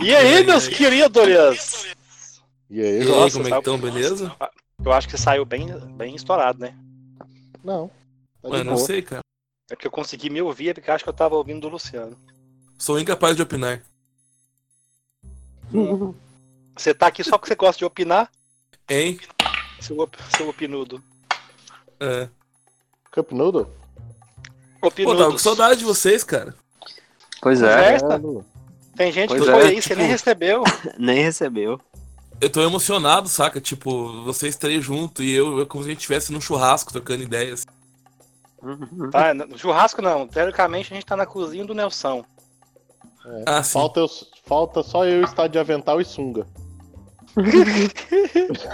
E aí, meus queridos? E aí, E aí, como é que estão, beleza? Eu acho que saiu bem, bem estourado, né? Não. Tá Mano, não boa. sei, cara. É porque eu consegui me ouvir, é porque eu acho que eu tava ouvindo do Luciano. Sou incapaz de opinar. Você tá aqui só porque você gosta de opinar, Hein? seu, op- seu opinudo. É. Cup Noodle? Pô, tava com saudade de vocês, cara. Pois é, Conversa. Tem gente Pois que é, foi aí, você tipo- nem recebeu. nem recebeu. Eu tô emocionado, saca? Tipo, vocês três juntos e eu, eu como se a gente estivesse num churrasco trocando ideias. Uhum. Tá, no churrasco não. Teoricamente a gente tá na cozinha do Nelson. Ah, sim. Falta, eu- falta só eu estar de avental e sunga.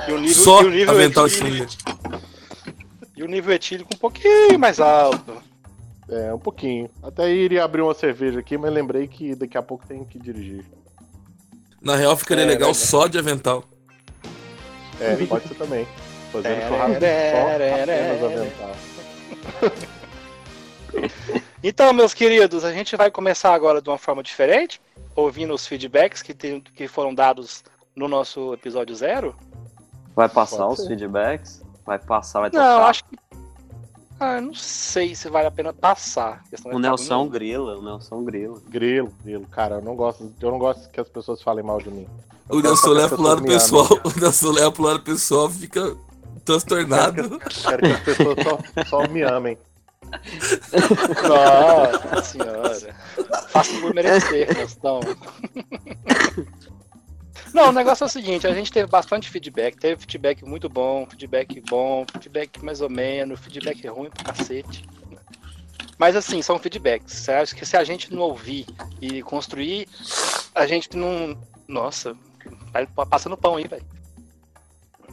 E o nível, Só e o nível avental etílico, sunga. E o nível etílico um pouquinho mais alto. É, um pouquinho. Até iria abrir uma cerveja aqui, mas lembrei que daqui a pouco tem que dirigir. Na real, ficaria É, legal verdade. só de avental. É, pode ser também. Fazendo churrasco é, só é, apenas é. avental. Então, meus queridos, a gente vai começar agora de uma forma diferente, ouvindo os feedbacks que, tem, que foram dados no nosso episódio zero. Vai passar os feedbacks? Vai passar, vai Não, tocar. acho que. Ah, não sei se vale a pena passar. Questão O Nelson muito- grila, o Nelson grila. Grilo, grilo. Cara, eu não gosto, eu não gosto que as pessoas falem mal de mim. Eu O Nelson leva pro lado pessoal. O Nelson leva pro lado pessoal, fica transtornado. Quero que as pessoas só, só me amem. Nossa senhora. Faço por merecer, questão. Não, o negócio é o seguinte, a gente teve bastante feedback, teve feedback muito bom, feedback bom, feedback mais ou menos, feedback ruim pra cacete. Mas assim, são feedbacks. Acha que se a gente não ouvir e construir, a gente não. Nossa, vai passando pão aí, velho.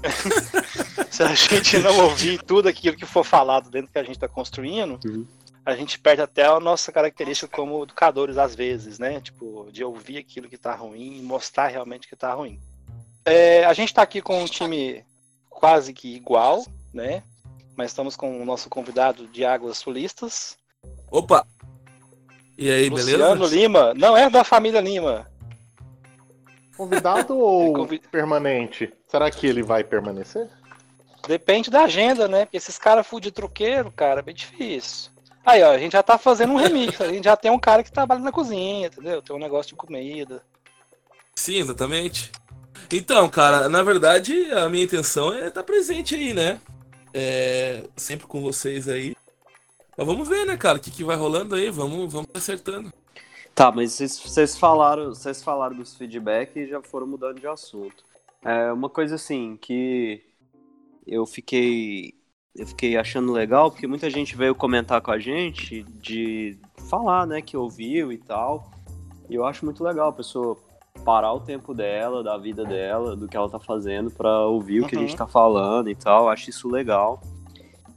se a gente não ouvir tudo aquilo que for falado dentro que a gente tá construindo, Uhum. A gente perde até a nossa característica como educadores às vezes, né? Tipo, de ouvir aquilo que tá ruim e mostrar realmente que tá ruim. É, a gente tá aqui com um time quase que igual, né? Mas estamos com o nosso convidado de Águas Sulistas, Opa! E aí, Luciano beleza? Lima. Não é da família Lima. Convidado ou Convi- permanente? Será que ele vai permanecer? Depende da agenda, né? Porque esses caras full de truqueiro, cara, é bem difícil. Aí, ó, a gente já tá fazendo um remix. A gente já tem um cara que trabalha na cozinha, entendeu? Tem um negócio de comida. Sim, exatamente. Então, cara, na verdade, a minha intenção é estar presente aí, né? É, sempre com vocês aí. Mas vamos ver, né, cara, o que, que vai rolando aí, vamos, vamos acertando. Tá, mas vocês, vocês falaram, vocês falaram dos feedbacks e já foram mudando de assunto. É uma coisa assim que eu fiquei eu fiquei achando legal porque muita gente veio comentar com a gente de falar, né, que ouviu e tal. E eu acho muito legal a pessoa parar o tempo dela, da vida dela, do que ela tá fazendo pra ouvir o que a Uhum. gente tá falando e tal. Eu acho isso legal.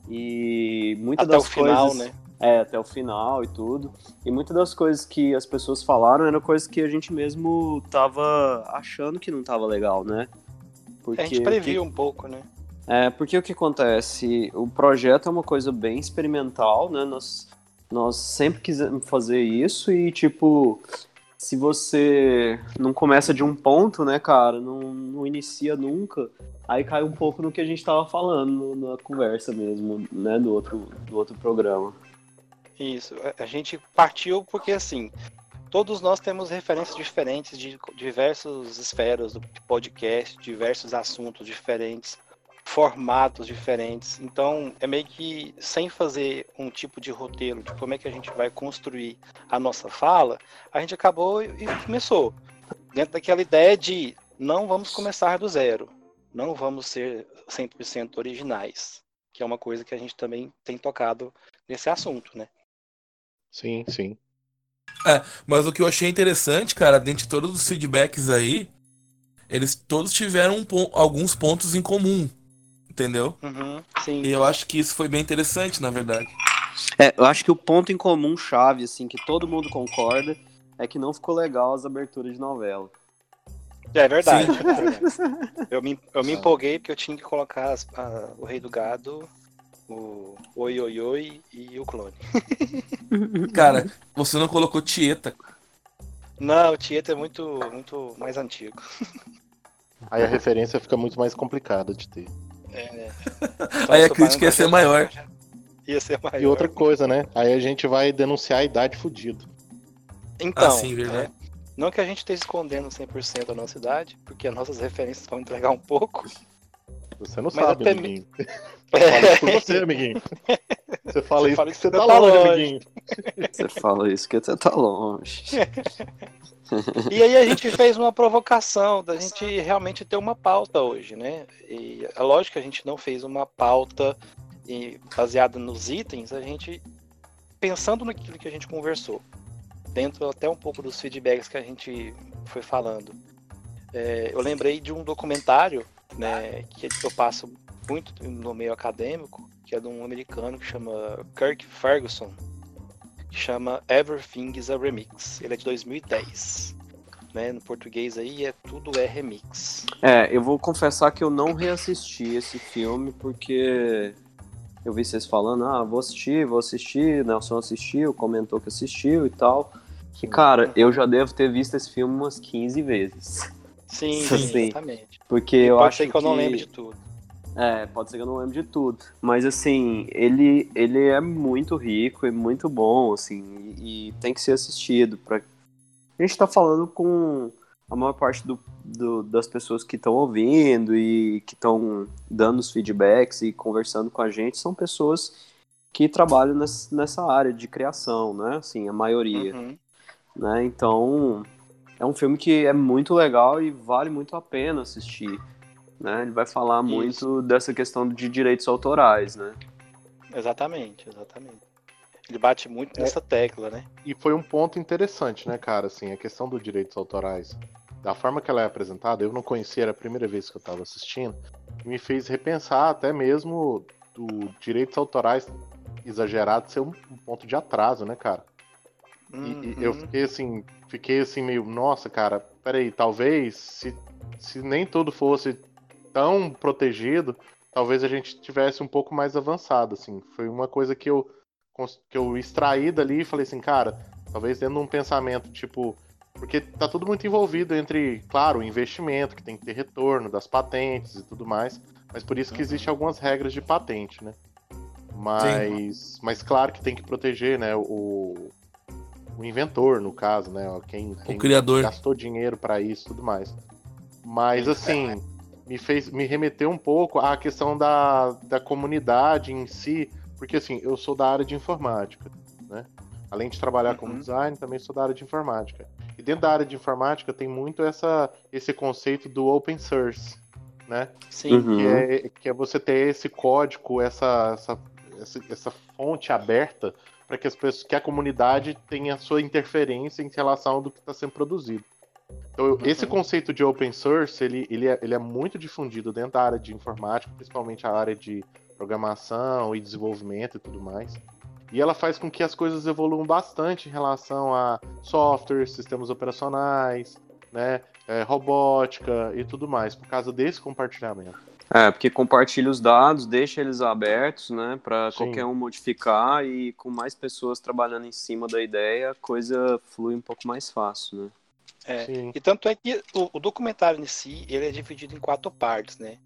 E muitas Até o das final, coisas, né? é, até o final e tudo. E muitas das coisas que as pessoas falaram eram coisas que a gente mesmo tava achando que não tava legal, né? Porque A gente previu um pouco, né? É, porque o que acontece? O projeto é uma coisa bem experimental, né? Nós, nós sempre quisemos fazer isso e, tipo, se você não começa de um ponto, né, cara, não, não inicia nunca, aí cai um pouco no que a gente tava falando na conversa mesmo, né, do outro, do outro programa. Isso. A- A gente partiu porque, assim, todos nós temos referências diferentes de diversas esferas do podcast, diversos assuntos diferentes, formatos diferentes. Então, é meio que sem fazer um tipo de roteiro de como é que a gente vai construir a nossa fala, a gente acabou e começou. Dentro daquela ideia de não vamos começar do zero, não vamos ser 100% originais, que é uma coisa que a gente também tem tocado nesse assunto, né? Sim, sim. Mas o que eu achei interessante, cara, dentre todos os feedbacks aí, eles todos tiveram um alguns pontos em comum, entendeu? Uhum, sim. E eu acho que isso foi bem interessante, na verdade. É, eu acho que o ponto em comum chave, assim, que todo mundo concorda, é que não ficou legal as aberturas de novela. É verdade. é verdade. Eu, me, eu me empolguei porque eu tinha que colocar as- a- o Rei do Gado, o Oi Oi Oi e o clone. Cara, você não colocou Tieta. Não, o Tieto é muito, muito mais antigo. Aí a referência fica muito mais complicada de ter. É, Aí a crítica ia ser maior. Ia ser maior. E outra coisa, né? Aí a gente vai denunciar a idade fudida. Então, Ah, sim, verdade. é, não que a gente esteja escondendo 100% a nossa idade, porque as nossas referências vão entregar um pouco. Você não Mas sabe, até amiguinho. Fala isso por você, amiguinho. Você fala Você isso fala isso você que tá você tá longe, longe. amiguinho. Você fala isso que você tá longe. E aí a gente fez uma provocação da gente realmente ter uma pauta hoje, né? E é lógico que a gente não fez uma pauta baseada nos itens, a gente pensando naquilo que a gente conversou, dentro até um pouco dos feedbacks que a gente foi falando. É, eu lembrei de um documentário, né, que eu passo muito no meio acadêmico, que é de um americano que chama Kirk Ferguson, chama Everything is a Remix. Ele é de 2010. Né? No português aí é tudo é remix. É, eu vou confessar que eu não reassisti esse filme porque eu vi vocês falando, ah, vou assistir, vou assistir, Nelson assistiu, comentou que assistiu e tal. E cara, eu já devo ter visto esse filme umas 15 vezes. Sim, Sim. sim, exatamente. Porque eu Pode acho ser que eu não lembro de tudo. É, pode ser que eu não lembro de tudo. Mas assim, ele, ele é muito rico e muito bom, assim, e, e tem que ser assistido. Pra... A gente tá falando com a maior parte do, do- das pessoas que estão ouvindo e que estão dando os feedbacks e conversando com a gente são pessoas que trabalham ness- nessa área de criação, né? Assim, a maioria Uhum. né? Então, é um filme que é muito legal e vale muito a pena assistir, né? Ele vai falar muito dessa questão de direitos autorais, né? Exatamente, exatamente. Ele bate muito É. nessa tecla, né? E foi um ponto interessante, né, cara? Assim, a questão dos direitos autorais. Da forma que ela é apresentada, eu não conhecia, era a primeira vez que eu tava assistindo, e me fez repensar até mesmo do direitos autorais exagerados ser um, um ponto de atraso, né, cara? E- E, eu Uhum. fiquei assim, fiquei assim meio, nossa, cara, peraí, talvez se, se nem tudo fosse tão protegido, talvez a gente tivesse um pouco mais avançado, assim. Foi uma coisa que eu que eu extraí dali e falei assim, cara, talvez dentro de um pensamento tipo, porque tá tudo muito envolvido entre, claro, o investimento que tem que ter retorno das patentes e tudo mais, mas por isso que existem algumas regras de patente, né? Mas, mas claro que tem que proteger, né, o, o inventor, no caso, né, quem, quem criador. gastou dinheiro para isso e tudo mais. Mas assim, me fez me remeteu um pouco à questão da, da comunidade em si, porque assim, eu sou da área de informática, né? Além de trabalhar como Uhum. design, também sou da área de informática. E dentro da área de informática tem muito essa, esse conceito do open source, né? Sim, Uhum. Que, é, que é você ter esse código, essa, essa, essa, essa fonte aberta para que as pessoas, que a comunidade tenha a sua interferência em relação ao do que está sendo produzido. Então, esse Uhum. conceito de open source, ele, ele, é, ele é muito difundido dentro da área de informática, principalmente a área de programação e desenvolvimento e tudo mais. E ela faz com que as coisas evoluam bastante em relação a software, sistemas operacionais, né, é, robótica e tudo mais, por causa desse compartilhamento. É, porque compartilha os dados, deixa eles abertos, né, para qualquer um modificar e com mais pessoas trabalhando em cima da ideia, a coisa flui um pouco mais fácil, né? É. Sim. E tanto é que o, o documentário em si, ele é dividido em quatro partes, né?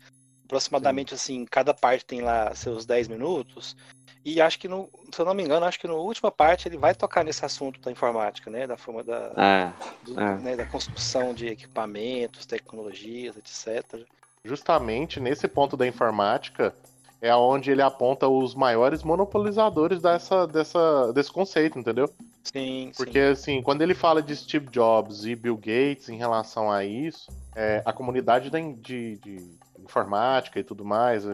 Aproximadamente assim, cada parte tem lá seus 10 minutos. E acho que, no, se eu não me engano, acho que na última parte ele vai tocar nesse assunto da informática, né? Da forma da, É, do- é. né, da construção de equipamentos, tecnologias, etc. Justamente nesse ponto da informática é onde ele aponta os maiores monopolizadores dessa, dessa, desse conceito, entendeu? Sim, Porque, assim, quando ele fala de Steve Jobs e Bill Gates em relação a isso, é, a comunidade de, de informática e tudo mais,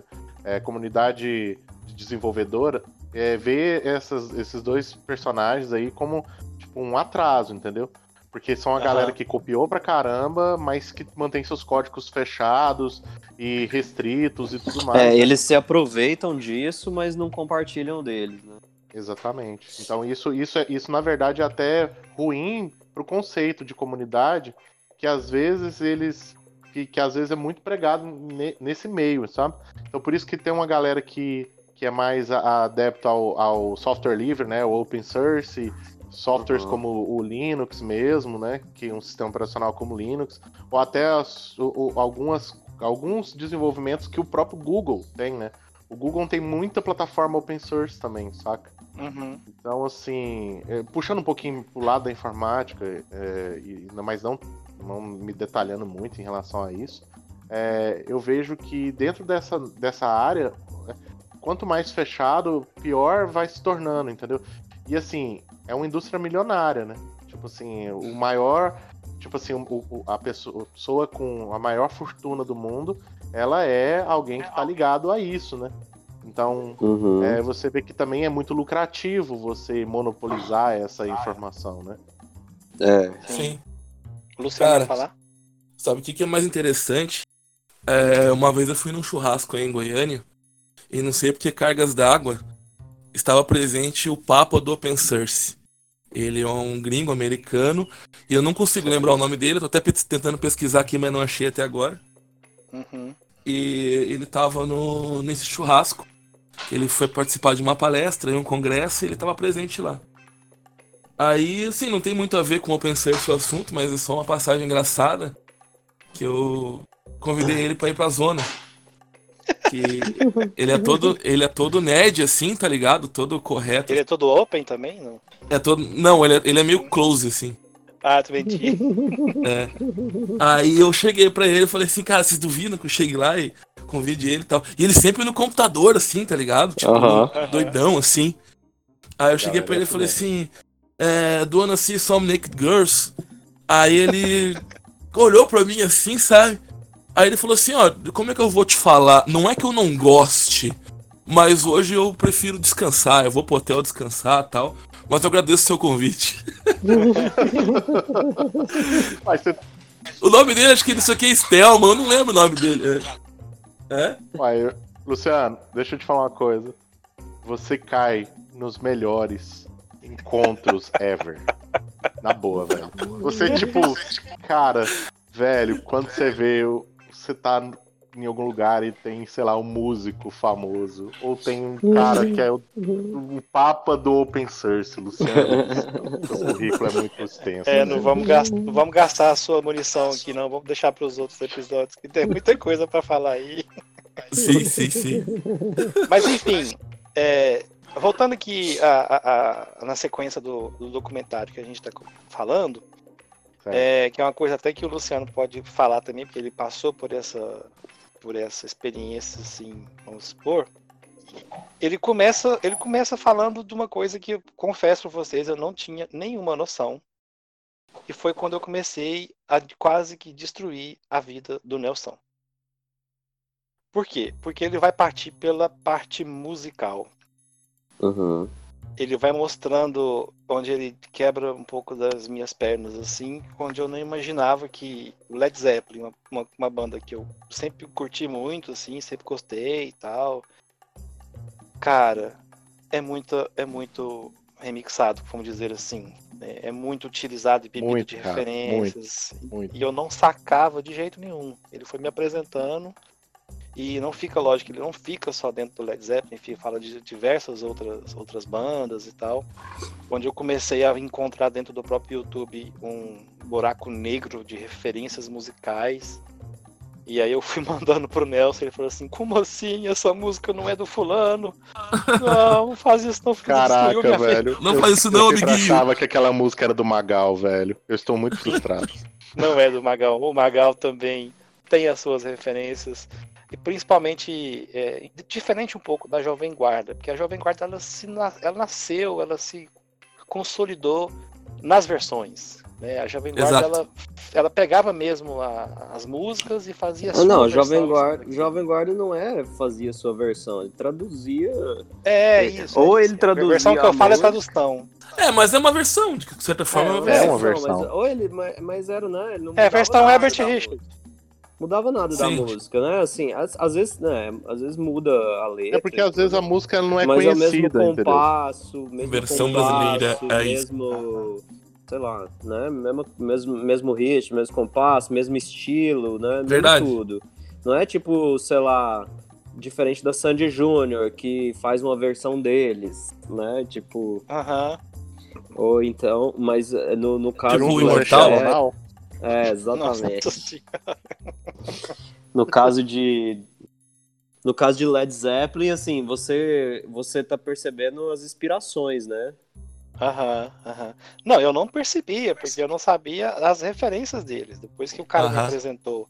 é, comunidade de desenvolvedora, é, vê essas- esses dois personagens aí como tipo, um atraso, entendeu? Porque são a Aham. galera que copiou pra caramba, mas que mantém seus códigos fechados e restritos e tudo mais. É, né? eles se aproveitam disso, mas não compartilham deles, né? Exatamente. Então isso, isso, é, isso na verdade é até ruim pro conceito de comunidade, que às vezes eles. Que, que às vezes é muito pregado ne- nesse meio, sabe? Então por isso que tem uma galera que, que é mais adepta ao, ao software livre, né? O open source, softwares Uhum. como o Linux mesmo, né? Que é um sistema operacional como o Linux, ou até as- o- o- algumas, alguns desenvolvimentos que o próprio Google tem, né? O Google tem muita plataforma open source também, saca? Uhum. Então, assim, é, puxando um pouquinho pro lado da informática, é, e, mas não, não me detalhando muito em relação a isso, é, eu vejo que dentro dessa, dessa área, é, quanto mais fechado, pior vai se tornando, entendeu? E assim, é uma indústria milionária, né? Tipo assim, o maior. Tipo assim, o- a pessoa, a pessoa com a maior fortuna do mundo, ela é alguém que tá ligado a isso, né? Então, Uhum. é, você vê que também é muito lucrativo você monopolizar essa informação, né? É. Sim. O Luciano Cara, falar? Sabe o que, que é mais interessante? É, uma vez eu fui num churrasco aí em Goiânia e não sei porque cargas d'água estava presente o Papa do Open Source. Ele é um gringo americano e eu não consigo lembrar o nome dele, tô até tentando pesquisar aqui, mas não achei até agora. Uhum. E ele tava no, nesse churrasco. Ele foi participar de uma palestra em um congresso e ele tava presente lá. Aí, assim, não tem muito a ver com open source o assunto, mas é só uma passagem engraçada que eu convidei ele pra ir pra zona. Que ele é todo, ele é todo nerd assim, tá ligado? Todo correto. Ele é todo open também? Não? É todo, não, ele é, ele é meio close assim. Ah, tu menti. É. Aí eu cheguei pra ele e falei assim, cara, vocês duvidam que eu chegue lá e convide ele e tal? E ele sempre no computador, assim, tá ligado? Tipo, Aham. doidão, assim. Aí eu cheguei Galera, pra ele e é falei assim, é, do wanna see some naked girls? Aí ele olhou pra mim assim, sabe? Aí ele falou assim, ó, como é que eu vou te falar? Não é que eu não goste, mas hoje eu prefiro descansar, eu vou pro hotel descansar e tal. Mas eu agradeço o seu convite. O nome dele, acho que isso aqui é Stelman, eu não lembro o nome dele. É? Uai, Luciano, deixa eu te falar uma coisa. Você cai nos melhores encontros ever. Na boa, velho. Você, tipo, cara, velho, quando você vê, o- você tá em algum lugar e tem, sei lá, um músico famoso, ou tem um cara que é o, o papa do open source, Luciano. É muito extenso. É, não vamos, gastar, não vamos gastar a sua munição aqui, não. Vamos deixar para os outros episódios, que tem muita coisa para falar aí. Sim, sim, sim. Mas enfim, é, voltando aqui a- a- a- na sequência do, do documentário que a gente está falando, é, que é uma coisa até que o Luciano pode falar também, porque ele passou por essa, por essa experiência, assim, vamos supor. Ele começa, ele começa falando de uma coisa que, eu confesso para vocês, eu não tinha nenhuma noção. E foi quando eu comecei a quase que destruir a vida do Nelson. Por quê? Porque ele vai partir pela parte musical. Uhum. Ele vai mostrando onde ele quebra um pouco das minhas pernas, assim, onde eu não imaginava que o Led Zeppelin, uma, uma, uma banda que eu sempre curti muito, assim, sempre gostei e tal. Cara, é muito, é muito remixado, vamos dizer assim. É, é muito utilizado e bebido Muito, de cara, referências. Muito. E eu não sacava de jeito nenhum. Ele foi me apresentando e não fica, lógico, ele não fica só dentro do Led Zeppelin, enfim, fala de diversas outras, outras bandas e tal. Onde eu comecei a encontrar dentro do próprio YouTube um buraco negro de referências musicais. E aí eu fui mandando pro Nelson, ele falou assim, como assim? Essa música não é do fulano? Não, não faz isso não, porque Caraca, destruiu velho. Não Eu- faz isso eu não, sempre amiguinho. achava que aquela música era do Magal, velho. Eu estou muito frustrado. Não é do Magal. O Magal também tem as suas referências. E principalmente, é, diferente um pouco da Jovem Guarda, porque a Jovem Guarda ela, se, ela nasceu, ela se consolidou nas versões. Né? A Jovem Guarda Exato. ela, ela pegava mesmo a- as músicas e fazia Ah, sua não, versão Jovem Guarda. Jovem Guarda não é fazia sua versão, ele traduzia. É isso. Ou é ele isso. traduzia A versão que eu falo é tradução. É, mas é uma versão, de certa forma é uma É, É versão. uma versão. Mas, ou ele, mas, mas era, né? ele não É, versão nada Herbert da Richards. Mudava nada da Sim. música, né? Assim, às, às vezes, né? Às vezes muda a letra. É porque às vezes a música não é mas é o mesmo conhecida, compasso, mesmo Versão compasso, brasileira, é isso. Sei lá, né? Mesmo, mesmo, mesmo ritmo, mesmo compasso, mesmo estilo, né? Mesmo Verdade. tudo. Não é tipo, sei lá, diferente da Sandy Júnior, que faz uma versão deles, né? Tipo, Aham. Ou então, mas eh, no, no caso Tipo do Imortal? Não. É, Nossa exatamente. senhora. No caso de. No caso de Led Zeppelin, assim, você, você tá percebendo as inspirações, né? Aham, aham. Não, eu não percebia, porque eu não sabia as referências deles. Depois que o cara me Aham. apresentou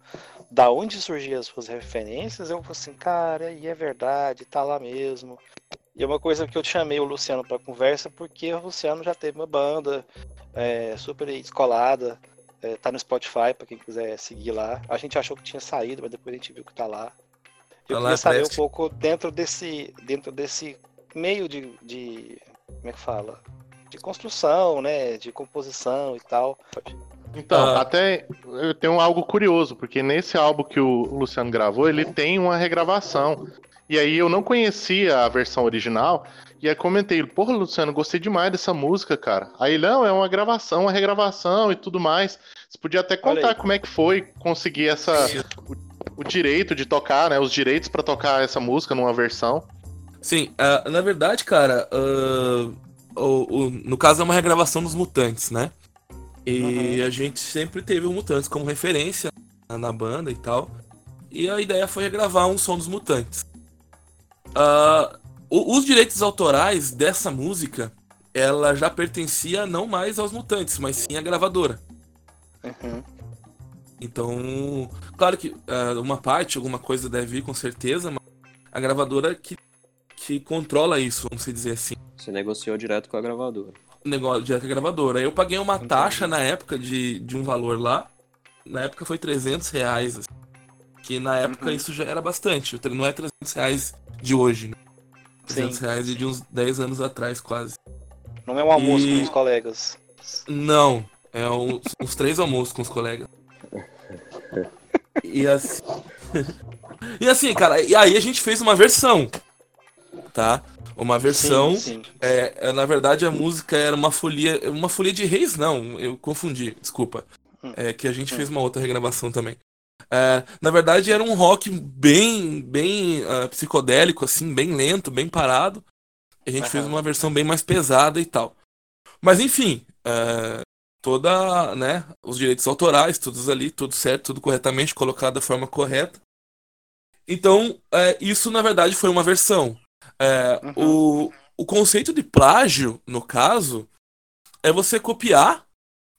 da onde surgiam as suas referências, eu falei assim, cara, e é verdade, tá lá mesmo. E é uma coisa que eu chamei o Luciano pra conversa, porque o Luciano já teve uma banda é, super descolada, é, tá no Spotify, pra quem quiser seguir lá. A gente achou que tinha saído, mas depois a gente viu que tá lá. Eu Tá lá, queria saber um pouco dentro desse, dentro desse meio de, de. Como é que fala? De construção, né? De composição e tal. Então, Ah. até eu tenho algo curioso, porque nesse álbum que o Luciano gravou, ele tem uma regravação. E aí eu não conhecia a versão original, e aí comentei, porra, Luciano, gostei demais dessa música, cara. Aí, não, é uma gravação, uma regravação e tudo mais. Você podia até contar como é que foi conseguir essa o, o direito de tocar, né? Os direitos pra tocar essa música numa versão. Sim, ah, na verdade, cara, ah, o, o- no caso é uma regravação dos Mutantes, né? E a gente sempre teve o Mutantes como referência na, banda e tal. E a ideia foi regravar um som dos Mutantes. O- os direitos autorais dessa música, ela já pertencia não mais aos Mutantes, mas sim à gravadora. Uhum. Então, claro que ah, uma parte, alguma coisa deve ir com certeza, mas a gravadora que, que controla isso, vamos dizer assim. Você negociou direto com a gravadora. negócio direto à gravadora. Eu paguei uma Entendi. taxa na época de, de um valor lá. Na época foi 300 reais. assim. Que na época Uhum. isso já era bastante. Não é 300 reais de hoje, né? 300 Sim, reais de uns 10 anos atrás, quase. Não é um almoço E- com os colegas. Não, é uns, uns três almoços com os colegas. E assim. e assim, cara, e aí a gente fez uma versão. Tá? Uma versão. Sim, sim. É, na verdade, a música era uma folia. Uma folia de reis, não. Eu confundi, desculpa. Hum. É que a gente fez uma outra regravação também. É, na verdade, era um rock bem, bem ah, psicodélico, assim, bem lento, bem parado. A gente fez Aham. uma versão bem mais pesada e tal. Mas enfim, é, toda, né, os direitos autorais, todos ali, tudo certo, tudo corretamente colocado da forma correta. Então, é, isso na verdade foi uma versão. É, o, o conceito de plágio, no caso, é você copiar,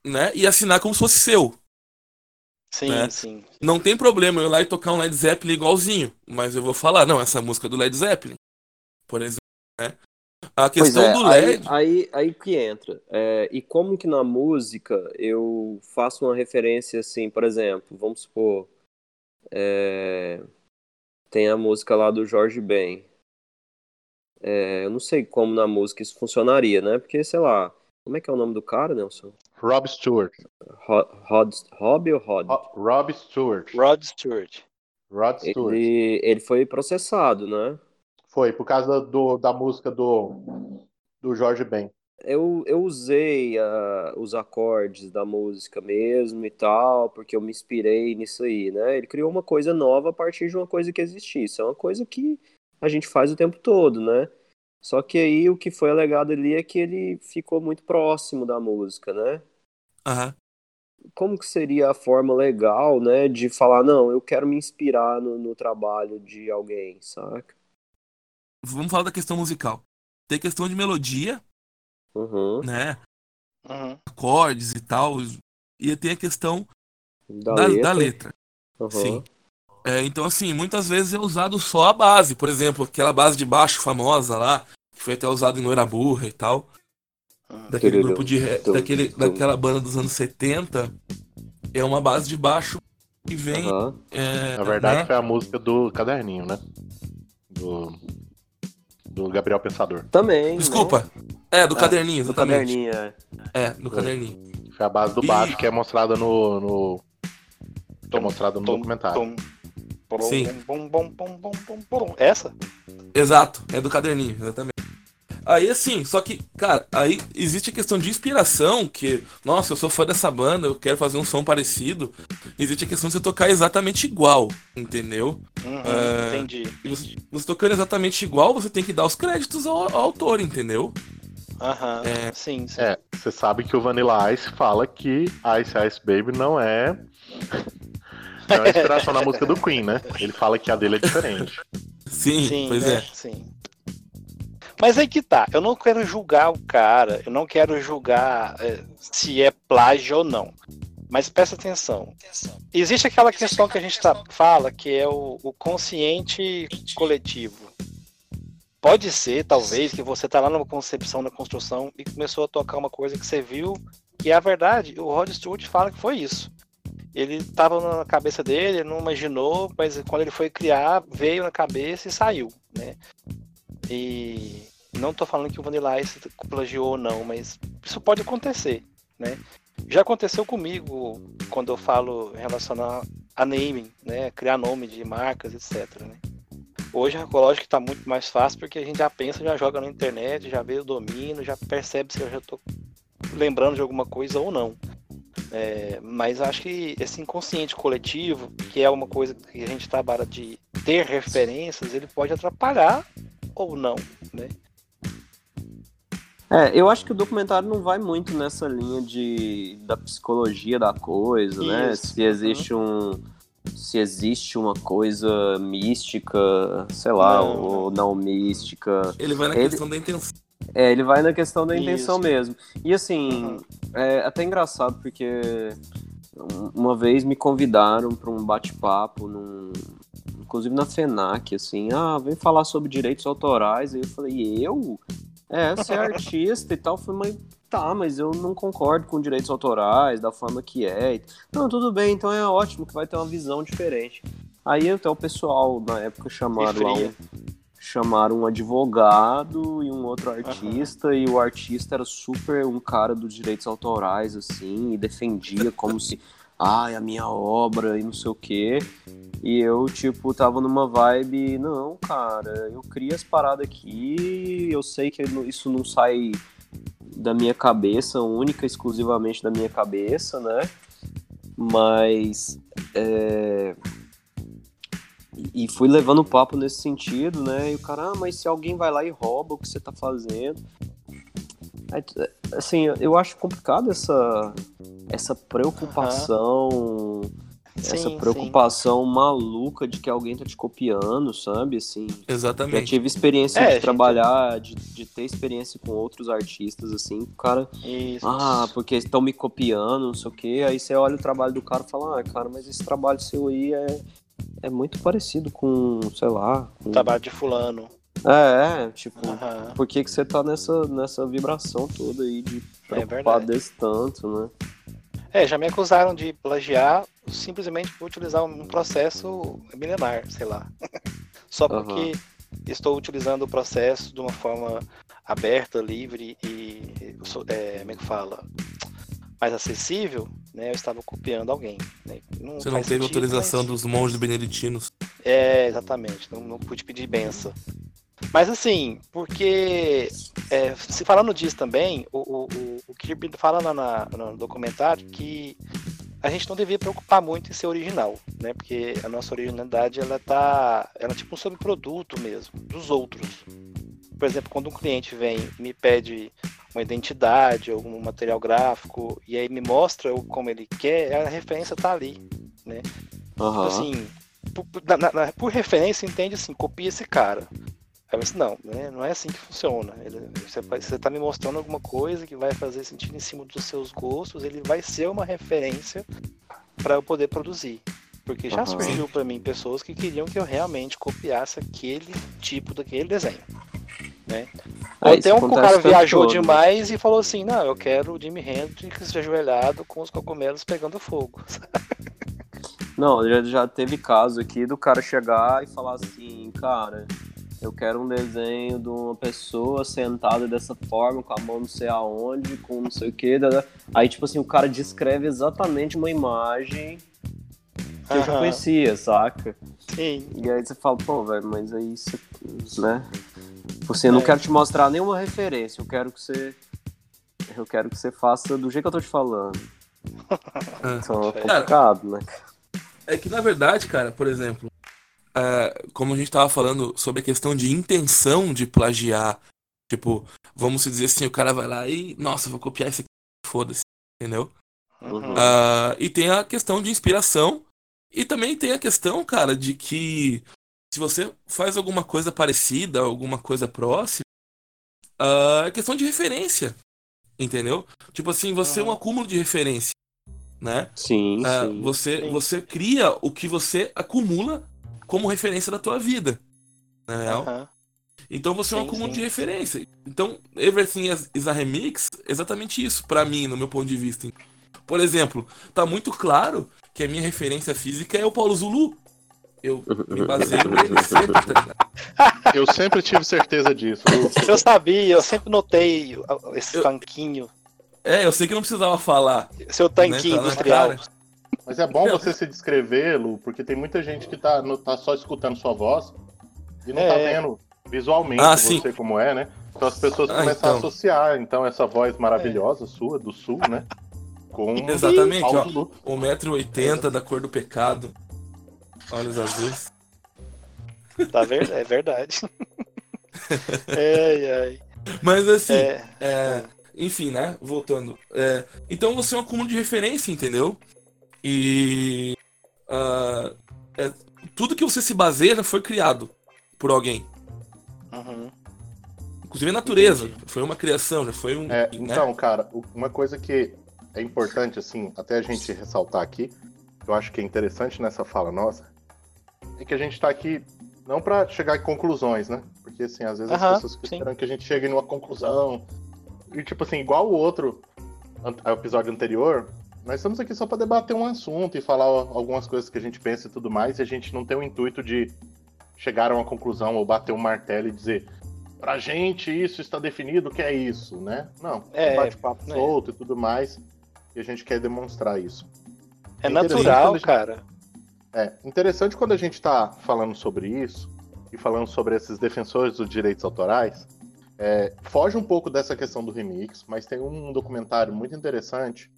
né, e assinar como se fosse seu. Sim, né? sim. Não tem problema eu ir lá e tocar um Led Zeppelin igualzinho, mas eu vou falar, não, essa música é do Led Zeppelin, por exemplo, né? A questão é, do aí, LED, aí, aí que entra. É, e como que na música eu faço uma referência assim, por exemplo, vamos supor, é, tem a música lá do Jorge Ben. É, eu não sei como na música isso funcionaria, né? Porque, sei lá, como é que é o nome do cara, Nelson? Rob Stewart. Ro- Rod, Rob ou Rod? Ro- Rob Stewart. Rod Stewart. Rod Stewart. Ele, ele foi processado, né? Foi, por causa do, da música do, do Jorge Ben. Eu, eu usei ah, os acordes da música mesmo e tal, porque eu me inspirei nisso aí, né? Ele criou uma coisa nova a partir de uma coisa que existisse. É uma coisa que a gente faz o tempo todo, né? Só que aí o que foi alegado ali é que ele ficou muito próximo da música, né? Aham. Como que seria a forma legal, né, de falar, não, eu quero me inspirar no, no trabalho de alguém, saca? vamos falar da questão musical. Tem questão de melodia, Uhum. né, Uhum. acordes e tal, e tem a questão Da, da, letra. da letra. Uhum. Sim. É, então, assim, muitas vezes é usado só a base. Por exemplo, aquela base de baixo famosa lá, que foi até usado em Noira Burra e tal. Daquele Tururum, grupo de daquele, daquela banda dos anos 70. É uma base de baixo que vem. Aham. é, Na verdade, né? foi a música do Caderninho, né? Do, do Gabriel Pensador. Também. Desculpa. É, do Ah, caderninho, né? Do exatamente. caderninho, é. É, do caderninho. Foi a base do E- baixo que é mostrada no. no Tom, mostrada no tom, documentário. tom. Sim. bom, bom, bom, bom, bom, bom. Essa? Exato, é do caderninho, exatamente. Aí assim, só que, cara, aí existe a questão de inspiração, que, nossa, eu sou fã dessa banda, eu quero fazer um som parecido. Existe a questão de você tocar exatamente igual, entendeu? Uhum, É. Entendi. Você, você tocando exatamente igual, você tem que dar os créditos ao, ao autor, entendeu? Aham, É. sim, sim. É, você sabe que o Vanilla Ice fala que Ice Ice Baby não é. É inspiração na música do Queen, né? Ele fala que a dele é diferente. Sim, Sim, pois né? é. Sim. Mas aí que tá, eu não quero julgar o cara, eu não quero julgar é, se é plágio ou não. Mas presta atenção. Existe aquela questão que a gente tá, fala, que é o, o consciente coletivo. Pode ser, talvez, que você tá lá numa concepção, na construção, e começou a tocar uma coisa que você viu, e é a verdade, o Rod Stewart fala que foi isso. Ele tava na cabeça dele, ele não imaginou, mas quando ele foi criar, veio na cabeça e saiu, né? E não tô falando que o Vanilla Ice plagiou ou não, mas isso pode acontecer, né? Já aconteceu comigo quando eu falo relacionar a naming, né? Criar nome de marcas, etc. Né? Hoje, lógico que está muito mais fácil porque a gente já pensa, já joga na internet, já vê o domínio, já percebe se eu já estou lembrando de alguma coisa ou não. É, mas acho que esse inconsciente coletivo, que é uma coisa que a gente trabalha de ter referências, ele pode atrapalhar ou não, né? É, eu acho que o documentário não vai muito nessa linha de da psicologia da coisa, né? Isso, Se existe um se existe uma coisa mística, sei lá, Não, ou não mística. Ele vai na Ele- questão da intenção. É, ele vai na questão da intenção Isso. mesmo. E assim, Uhum. é até engraçado porque um- uma vez me convidaram para um bate-papo num inclusive na FENAC, assim, ah, vem falar sobre direitos autorais. Aí eu falei, eu? É, você é artista e tal. Eu falei, mas tá, mas eu não concordo com direitos autorais, da forma que é. Não, tudo bem, então é ótimo que vai ter uma visão diferente. Aí até o pessoal na época chamaram lá um. Chamaram um advogado e um outro artista, e o artista era super um cara dos direitos autorais, assim, e defendia como se, ai, a minha obra e não sei o quê. E eu, tipo, tava numa vibe, não, cara, eu crio as paradas aqui, eu sei que isso não sai da minha cabeça, única, exclusivamente da minha cabeça, né? Mas. É... E e fui levando o papo nesse sentido, né? E o cara, ah, mas se alguém vai lá e rouba o que você tá fazendo. Aí, assim, eu acho complicado essa, essa preocupação, essa Sim, preocupação maluca de que alguém tá te copiando, sabe? Assim, já Exatamente. tive experiência É, de gente. trabalhar, de, de ter experiência com outros artistas, assim, o cara, sim. Isso. ah, porque estão me copiando, não sei o quê. Aí você olha o trabalho do cara e fala, ah, cara, mas esse trabalho seu aí é, é muito parecido com, sei lá. Com... Trabalho de fulano. É, é, tipo, Aham. por que, que você tá nessa, nessa vibração toda aí de É preocupar verdade. desse tanto, né? É, já me acusaram de plagiar simplesmente por utilizar um processo milenar, sei lá. Só porque estou utilizando o processo de uma forma aberta, livre e, é, como é que fala? Mais acessível, né? Eu estava copiando alguém. né? Não Você não teve sentido, autorização mas- dos monges beneditinos. É, exatamente. Não, não pude pedir benção. Mas assim, porque é, se falando disso também, o, o, o- o Kirby fala lá na- no documentário que a gente não devia preocupar muito em ser original, né? Porque a nossa originalidade ela tá, ela é tipo um subproduto mesmo dos outros. Por exemplo, quando um cliente vem e me pede uma identidade, algum material gráfico e aí me mostra como ele quer, a referência tá ali. Aham. Assim, por, na- na- por referência, entende assim, copia esse cara. Eu disse, não, né, não é assim que funciona. Ele- você, vai- você tá me mostrando alguma coisa que vai fazer sentido em cima dos seus gostos, ele vai ser uma referência para eu poder produzir. Porque já Aham. surgiu para mim pessoas que queriam que eu realmente copiasse aquele tipo daquele desenho. Né? É, até um o cara viajou todo, né? demais e falou assim, não, eu quero o Jimi Hendrix ajoelhado com os cogumelos pegando fogo. Não, já, já teve caso aqui do cara chegar e falar assim, cara, eu quero um desenho de uma pessoa sentada dessa forma, com a mão não sei aonde, com não sei o que. Aí, tipo assim, o cara descreve exatamente uma imagem que eu já conhecia, saca? Sim, E aí você fala, pô, velho, mas aí você, né? Eu não É. quero te mostrar nenhuma referência, eu quero que você. Eu quero que você faça do jeito que eu tô te falando. Então é Cara, complicado, né? É que na verdade, cara, por exemplo, é, como a gente tava falando sobre a questão de intenção de plagiar, Tipo, vamos dizer assim, o cara vai lá e, nossa, vou copiar esse aqui, foda-se, entendeu? Uhum. Ah, e tem a questão de inspiração. E também tem a questão, cara, de que se você faz alguma coisa parecida, alguma coisa próxima, ah, é questão de referência. Entendeu? Tipo assim, você é um acúmulo de referência. Né? Sim, Ah, sim. você, Sim. você cria o que você acumula como referência da tua vida. Na real. Aham. Então você é um Sim, acúmulo sim. de referência. Então, Everything is, is a Remix, exatamente isso, pra mim, no meu ponto de vista. Por exemplo, tá muito claro que a minha referência física é o Paulo Zulu. Eu me baseio nele sempre, tá ligado? Eu sempre tive certeza disso. Eu sabia, eu sempre notei esse Eu- tanquinho. É, eu sei que não precisava falar. Seu tanquinho Né, tá industrial. Mas é bom você se descrever, Lu, porque tem muita gente que tá, no- tá só escutando sua voz e não tá É. vendo visualmente Ah, sim. você como é, né? Então as pessoas Ah, começam a então. associar, então, essa voz maravilhosa sua, do sul, né? Com Exatamente, ó. Zulu. 1,80m da cor do pecado. Olhos azuis. Tá ver... É verdade. ai, ai. Mas assim, É, É, enfim, né? Voltando. É, então você é um acúmulo de referência, entendeu? E é, tudo que você se baseia já foi criado por alguém. uhum. Inclusive a natureza. Foi uma criação, já foi um. É, né? então, cara, uma coisa que é importante, assim, até a gente ressaltar aqui, que eu acho que é interessante nessa fala nossa, é que a gente tá aqui não pra chegar em conclusões, né? Porque, assim, às vezes as Aham, pessoas ficam sim. esperando que a gente chegue numa conclusão. E, tipo assim, igual o outro episódio anterior, nós estamos aqui só pra debater um assunto e falar algumas coisas que a gente pensa e tudo mais, e a gente não tem o intuito de chegar a uma conclusão ou bater um martelo e dizer pra gente isso está definido que é isso, né? Não, É, um bate-papo é. solto e tudo mais, e a gente quer demonstrar isso. É natural, gente- cara. É interessante quando a gente tá falando sobre isso e falando sobre esses defensores dos direitos autorais, é, foge um pouco dessa questão do remix, mas tem um documentário muito interessante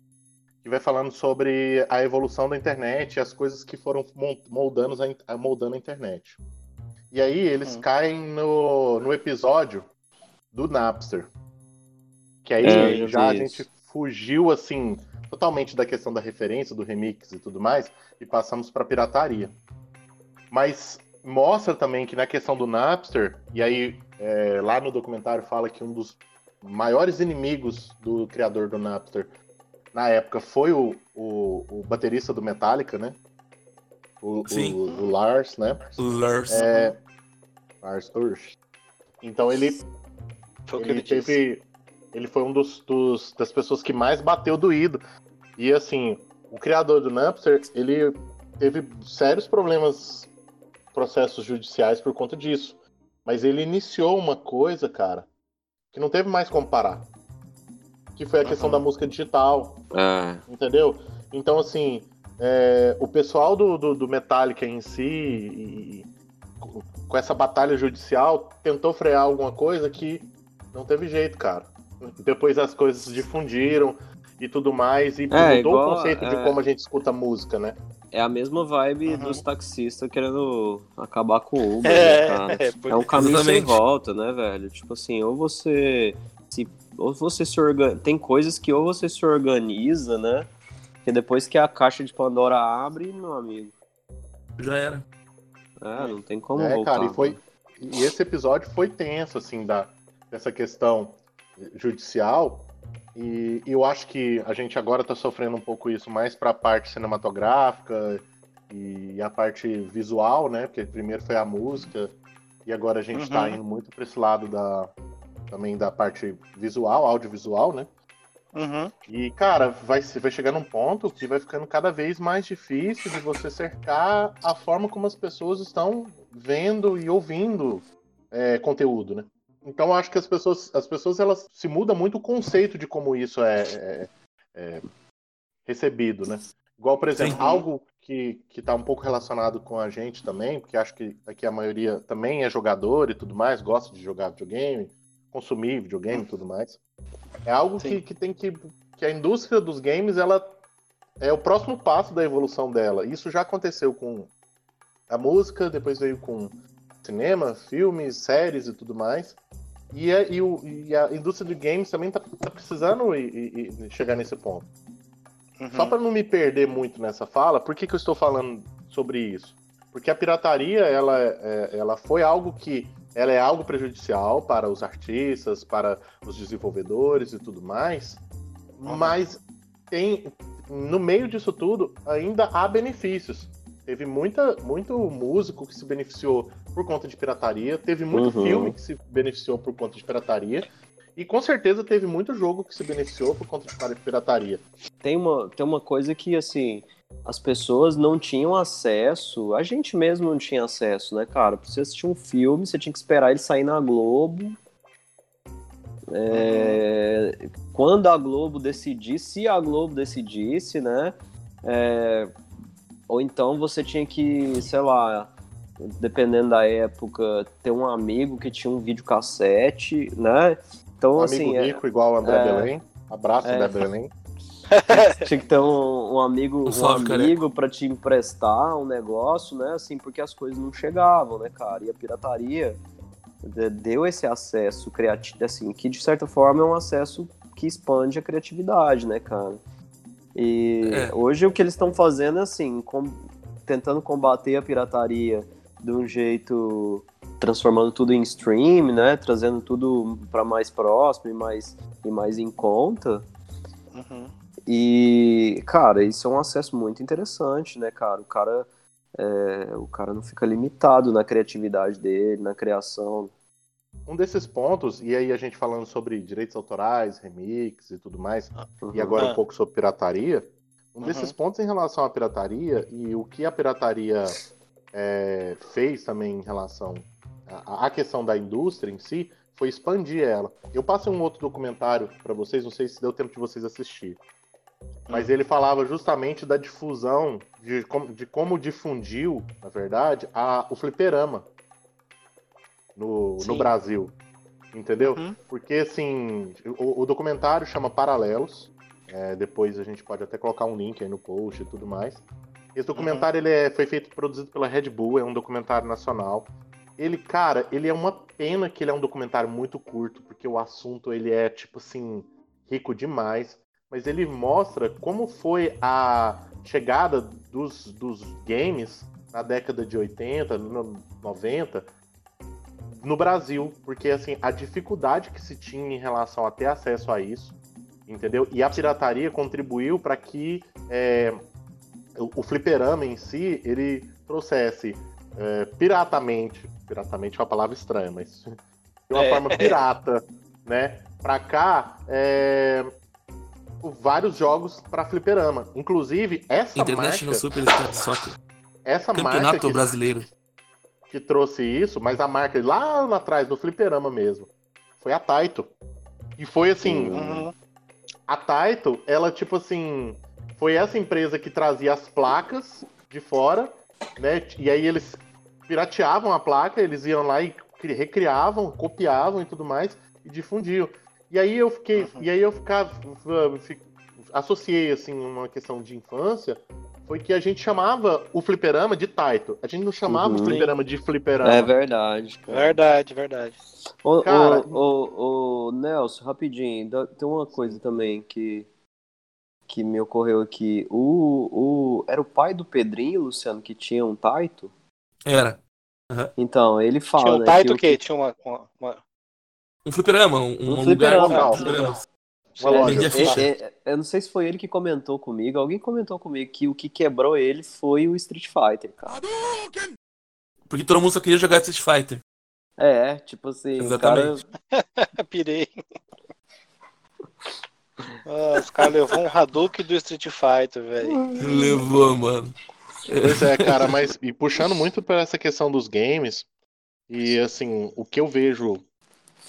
que vai falando sobre a evolução da internet e as coisas que foram moldando a, moldando a internet. E aí eles Uhum. caem no, no episódio do Napster. Que aí É, já a gente fugiu assim totalmente da questão da referência, do remix e tudo mais, e passamos para pirataria. Mas mostra também que na questão do Napster, e aí é, lá no documentário fala que um dos maiores inimigos do criador do Napster na época foi o, o, o baterista do Metallica, né? O, Sim. o- o Lars, né? Lars. É, Lars Ulrich. Então ele, Foi ele teve. Ele foi um dos, dos- das pessoas que mais bateu doído. E assim, o criador do Napster, ele teve sérios problemas, processos judiciais por conta disso. Mas ele iniciou uma coisa, cara, que não teve mais como parar. Que foi a questão Uhum. da música digital, É, entendeu? Então, assim, é, o pessoal do, do, do Metallica em si, e- com- com essa batalha judicial, tentou frear alguma coisa que não teve jeito, cara. Depois as coisas difundiram e tudo mais, e É, mudou igual, o conceito de é. como a gente escuta música, né? é a mesma vibe Uhum. dos taxistas querendo acabar com o Uber, É, né, cara? é, por- É um caminho sem Exatamente. volta, né, velho? Tipo assim, ou você se ou você se organiza, tem coisas que ou você se organiza, né? Que depois que a caixa de Pandora abre, meu amigo, Já era. é, não tem como é, voltar. cara, e foi. mano. E esse episódio foi tenso, assim, da, dessa questão judicial. E, eu acho que a gente agora tá sofrendo um pouco isso mais pra parte cinematográfica e a parte visual, né? Porque primeiro foi a música e agora a gente tá Uhum. indo muito pra esse lado da também da parte visual, audiovisual, né? Uhum. E, cara, vai, se- vai chegar num ponto que vai ficando cada vez mais difícil de você cercar a forma como as pessoas estão vendo e ouvindo é, conteúdo, né? Então, acho que as pessoas, as pessoas, elas se muda muito o conceito de como isso é, é- é recebido, né? Igual, por exemplo, Sim. algo que, que tá um pouco relacionado com a gente também, porque acho que aqui a maioria também é jogador e tudo mais, gosta de jogar videogame, consumir videogame e tudo mais. É algo Sim. que, que tem que. que a indústria dos games, ela é o próximo passo da evolução dela. Isso já aconteceu com a música, depois veio com cinema, filmes, séries e tudo mais. E a, e, o, e a indústria de games também tá, tá precisando e, e, chegar nesse ponto. Uhum. Só para não me perder muito nessa fala, por que, que eu estou falando sobre isso? Porque a pirataria, ela, é, ela foi algo que ela é algo prejudicial para os artistas, para os desenvolvedores e tudo mais, uhum. mas no meio disso tudo ainda há benefícios. Teve muita, muito músico que se beneficiou por conta de pirataria, teve muito uhum. filme que se beneficiou por conta de pirataria, e com certeza teve muito jogo que se beneficiou por conta de pirataria. Tem uma, tem uma coisa que, assim, as pessoas não tinham acesso, a gente mesmo não tinha acesso, né, cara? Pra você assistir um filme, você tinha que esperar ele sair na Globo. É. Quando a Globo decidisse, se a Globo decidisse, né? É, ou então você tinha que, sei lá, dependendo da época, ter um amigo que tinha um videocassete, né? Então, um assim. Amigo rico, é, igual o André é, Belém. Abraço, é, André Belém. Tinha que ter um, um amigo, um, amigo para te emprestar um negócio, né? Assim, porque as coisas não chegavam, né, cara? E a pirataria deu esse acesso criativo, assim, que de certa forma é um acesso que expande a criatividade, né, cara? E é. hoje o que eles estão fazendo é assim, com, tentando combater a pirataria de um jeito transformando tudo em stream, né? Trazendo tudo para mais próximo e mais, e mais em conta. Uhum. E, cara, isso é um acesso muito interessante, né, cara? O cara, é, o cara não fica limitado na criatividade dele, na criação. Um desses pontos, e aí a gente falando sobre direitos autorais, remix e tudo mais, uhum. e agora um pouco sobre pirataria, um uhum. desses pontos em relação à pirataria e o que a pirataria é, fez também em relação à, à questão da indústria em si, foi expandir ela. Eu passei um outro documentário para vocês, não sei se deu tempo de vocês assistir. Mas ele falava justamente da difusão, de como, de como difundiu, na verdade, a, o fliperama no, no Brasil. Entendeu? Uhum. Porque, assim, o, o, documentário chama Paralelos. É, depois a gente pode até colocar um link aí no post e tudo mais. Esse documentário uhum. ele é, foi feito produzido pela Red Bull, é um documentário nacional. Ele, cara, ele é uma pena que ele é um documentário muito curto, porque o assunto ele é, tipo assim, rico demais mas ele mostra como foi a chegada dos, dos games na década de 80, 90 no Brasil, porque assim, a dificuldade que se tinha em relação a ter acesso a isso, entendeu? E a pirataria contribuiu para que é, o, fliperama em si, ele trouxesse é, piratamente, piratamente é uma palavra estranha, mas de uma é. forma pirata, né? Para cá, é, vários jogos para fliperama. Inclusive, essa International marca... Super Soccer. Essa Campeonato marca que, brasileiro. Que trouxe isso, mas a marca lá, lá atrás, do fliperama mesmo, foi a Taito. E foi assim... Uhum. A Taito, ela tipo assim... Foi essa empresa que trazia as placas de fora, né? E aí eles pirateavam a placa, eles iam lá e recriavam, copiavam e tudo mais, e difundiam. E aí eu fiquei, uhum. e aí eu ficava, associei assim uma questão de infância, foi que a gente chamava o fliperama de Taito. A gente não chamava uhum. o fliperama de fliperama. É verdade. Cara. Verdade, verdade. Ô, cara, ô, ô, ô, Nelson, rapidinho, tem uma coisa também que que me ocorreu aqui. O, o era o pai do Pedrinho, Luciano, que tinha um Taito? Era. Uhum. Então, ele fala. Tinha um né, Taito que, que... Tinha uma, uma, um fliperama, um, um, um fliperama, lugar. Não, fliperama. É, é, é, eu não sei se foi ele que comentou comigo. Alguém comentou comigo que o que quebrou ele foi o Street Fighter, cara. Porque todo mundo só queria jogar Street Fighter. É, tipo assim. Exatamente. Cara... Pirei. Ah, os caras levou um Hadouken do Street Fighter, velho. Levou, mano. Pois é, cara, mas e puxando muito para essa questão dos games, e assim, o que eu vejo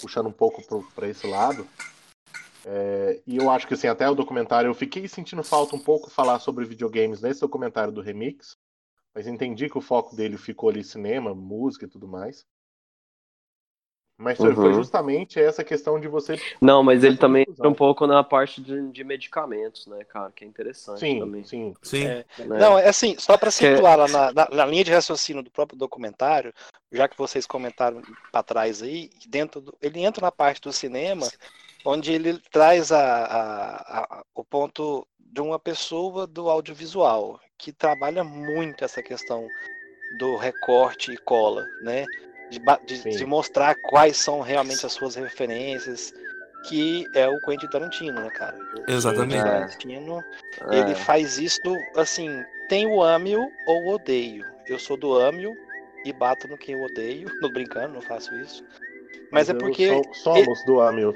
puxando um pouco para esse lado. É, e eu acho que assim, até o documentário eu fiquei sentindo falta um pouco falar sobre videogames nesse documentário do Remix, mas entendi que o foco dele ficou ali cinema, música e tudo mais. Mas foi- foi Uhum. justamente essa questão de você. Não, mas ele também entra um pouco na parte de, de medicamentos, né, cara? Que é interessante Sim, também. sim. Sim. É. né? Não, é assim, só para Que- situar lá na, na- na linha de raciocínio do próprio documentário, já que vocês comentaram para trás aí, dentro do- ele entra na parte do cinema, onde ele traz a, a- a- o ponto de uma pessoa do audiovisual, que trabalha muito essa questão do recorte e cola, né? De, de- de mostrar quais são realmente as suas referências, que é o Quentin Tarantino, né, cara? O Exatamente. Quentin É. Tarantino, É. ele faz isso assim, tem o ame-o ou odeio. Eu sou do ame-o e bato no que eu odeio. Não brincando, não faço isso. Mas é eu porque. sou- somos do Amil.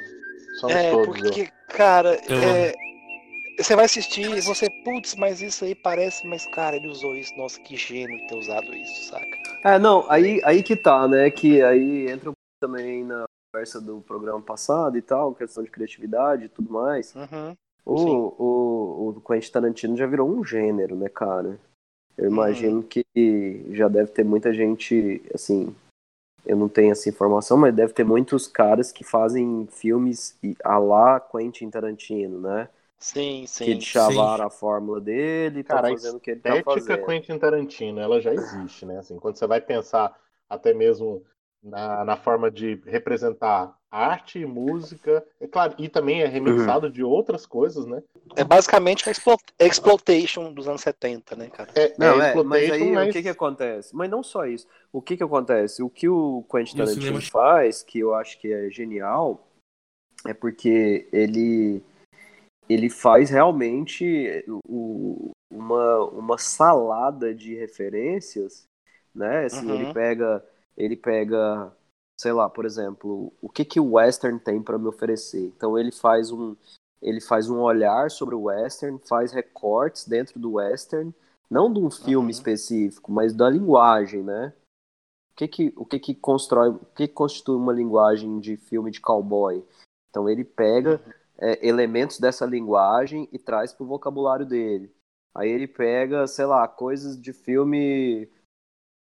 Somos É, todos. porque, cara, é, você vai assistir e você, putz, mas isso aí parece, mas cara, ele usou isso, nossa, que gênio ter usado isso, saca? É, não, aí, aí que tá, né? Que aí entra um pouco também na conversa do programa passado e tal, questão de criatividade e tudo mais. Uhum. O, Sim. o, o Quentin Tarantino já virou um gênero, né, cara? Eu Uhum. imagino que já deve ter muita gente, assim, eu não tenho essa informação, mas deve ter muitos caras que fazem filmes e- a lá Quentin Tarantino, né? Sim, sim. que chavaram a fórmula dele, tá Cara, a fazendo o que ele tá estética fazendo. Quentin Tarantino, ela já existe, né? Assim, quando você vai pensar até mesmo na, na forma de representar arte e música, é claro, e também é remixado Uhum. de outras coisas, né? É basicamente a explo- exploitation dos anos 70, né, cara? É, Não, é é, mas aí mas- o que que acontece? Mas não só isso. O que que acontece? O que o Quentin Tarantino faz, que eu acho que é genial, é porque ele ele faz realmente o- uma, uma salada de referências, né? Assim, Uhum. ele pega ele pega, sei lá, por exemplo, o que que o western tem para me oferecer. Então ele faz um ele faz um olhar sobre o western, faz recortes dentro do western, não de um filme Uhum. específico, mas da linguagem, né? O que que, o que que constrói, o que que constitui uma linguagem de filme de cowboy? Então ele pega é, elementos dessa linguagem e traz pro vocabulário dele. Aí ele pega, sei lá, coisas de filme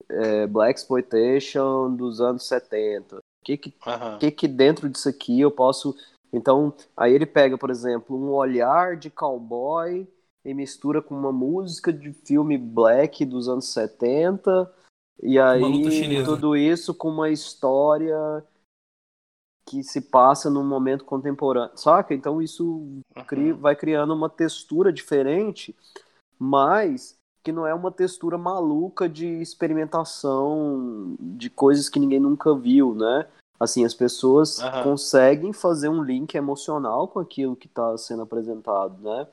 é, Black Exploitation dos anos 70. O que que o que que dentro disso aqui eu posso. Então, aí ele pega, por exemplo, um olhar de cowboy e mistura com uma música de filme black dos anos 70, e aí tudo isso com uma história que se passa num momento contemporâneo, saca? Então isso Uhum. vai criando uma textura diferente, mas que não é uma textura maluca de experimentação de coisas que ninguém nunca viu, né? Assim, as pessoas conseguem fazer um link emocional com aquilo que está sendo apresentado, né?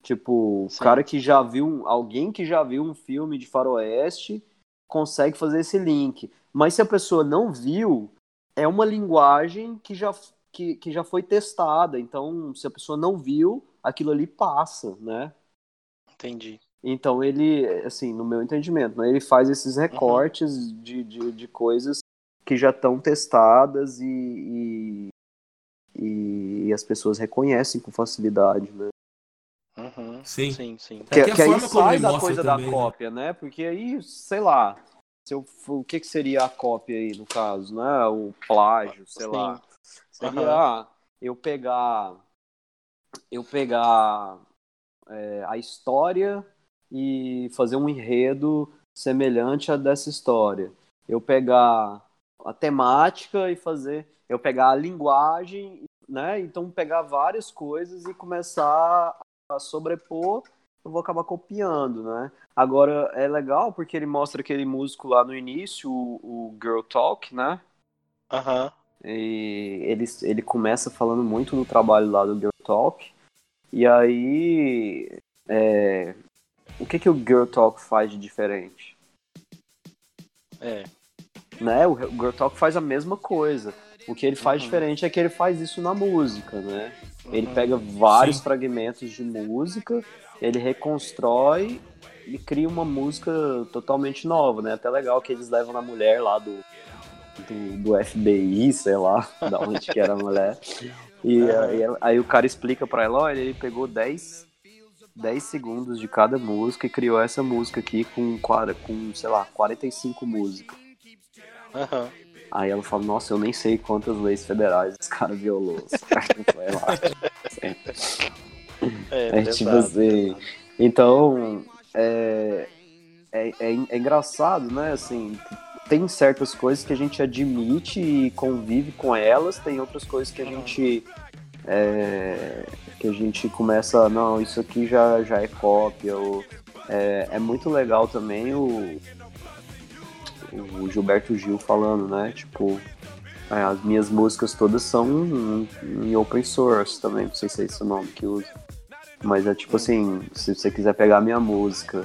Tipo, o Sim. cara que já viu, alguém que já viu um filme de faroeste consegue fazer esse link. Mas se a pessoa não viu, é uma linguagem que já, que, que já foi testada. Então, se a pessoa não viu, aquilo ali passa, né? Entendi. Então ele, assim, no meu entendimento, né, ele faz esses recortes de, de, de coisas que já estão testadas e, e, e as pessoas reconhecem com facilidade, né? Uhum. Sim. Sim, sim. É Que, que a que aí sai da coisa também, da né? cópia, né? Porque aí, sei lá, se eu, o que, que seria a cópia aí, no caso, né? O plágio, sei Sim. lá. Seria ah, eu pegar eu pegar é, a história e fazer um enredo semelhante a dessa história. Eu pegar a temática e fazer, eu pegar a linguagem, né? Então pegar várias coisas e começar a sobrepor, eu vou acabar copiando, né? Agora é legal porque ele mostra aquele músico lá no início, o, o Girl Talk, né? Aham. E ele, ele começa falando muito no trabalho lá do Girl Talk. E aí. é, o que, que o Girl Talk faz de diferente? É. Né? O Girl Talk faz a mesma coisa. O que ele faz Uhum. diferente é que ele faz isso na música, né? Ele Uhum. pega vários Sim. fragmentos de música, ele reconstrói e cria uma música totalmente nova, né? Até legal que eles levam na mulher lá do, do, do FBI, sei lá, da onde que era a mulher. E Aham. aí, aí o cara explica pra ela, olha, ele pegou 10, 10 segundos de cada música e criou essa música aqui com, com sei lá, 45 músicas. Aham. Aí ela fala, nossa, eu nem sei quantas leis federais esse cara violou. Lá. É, É tipo assim. Então, é, é, é, é engraçado, né? Assim, tem certas coisas que a gente admite e convive com elas, tem outras coisas que a gente. é, que a gente começa, não, isso aqui já, já é cópia. Ou, é, é muito legal também o, o Gilberto Gil falando, né? Tipo, é, as minhas músicas todas são em, em open source também, não sei se é esse o nome que usa. Mas é tipo assim, se você quiser pegar a minha música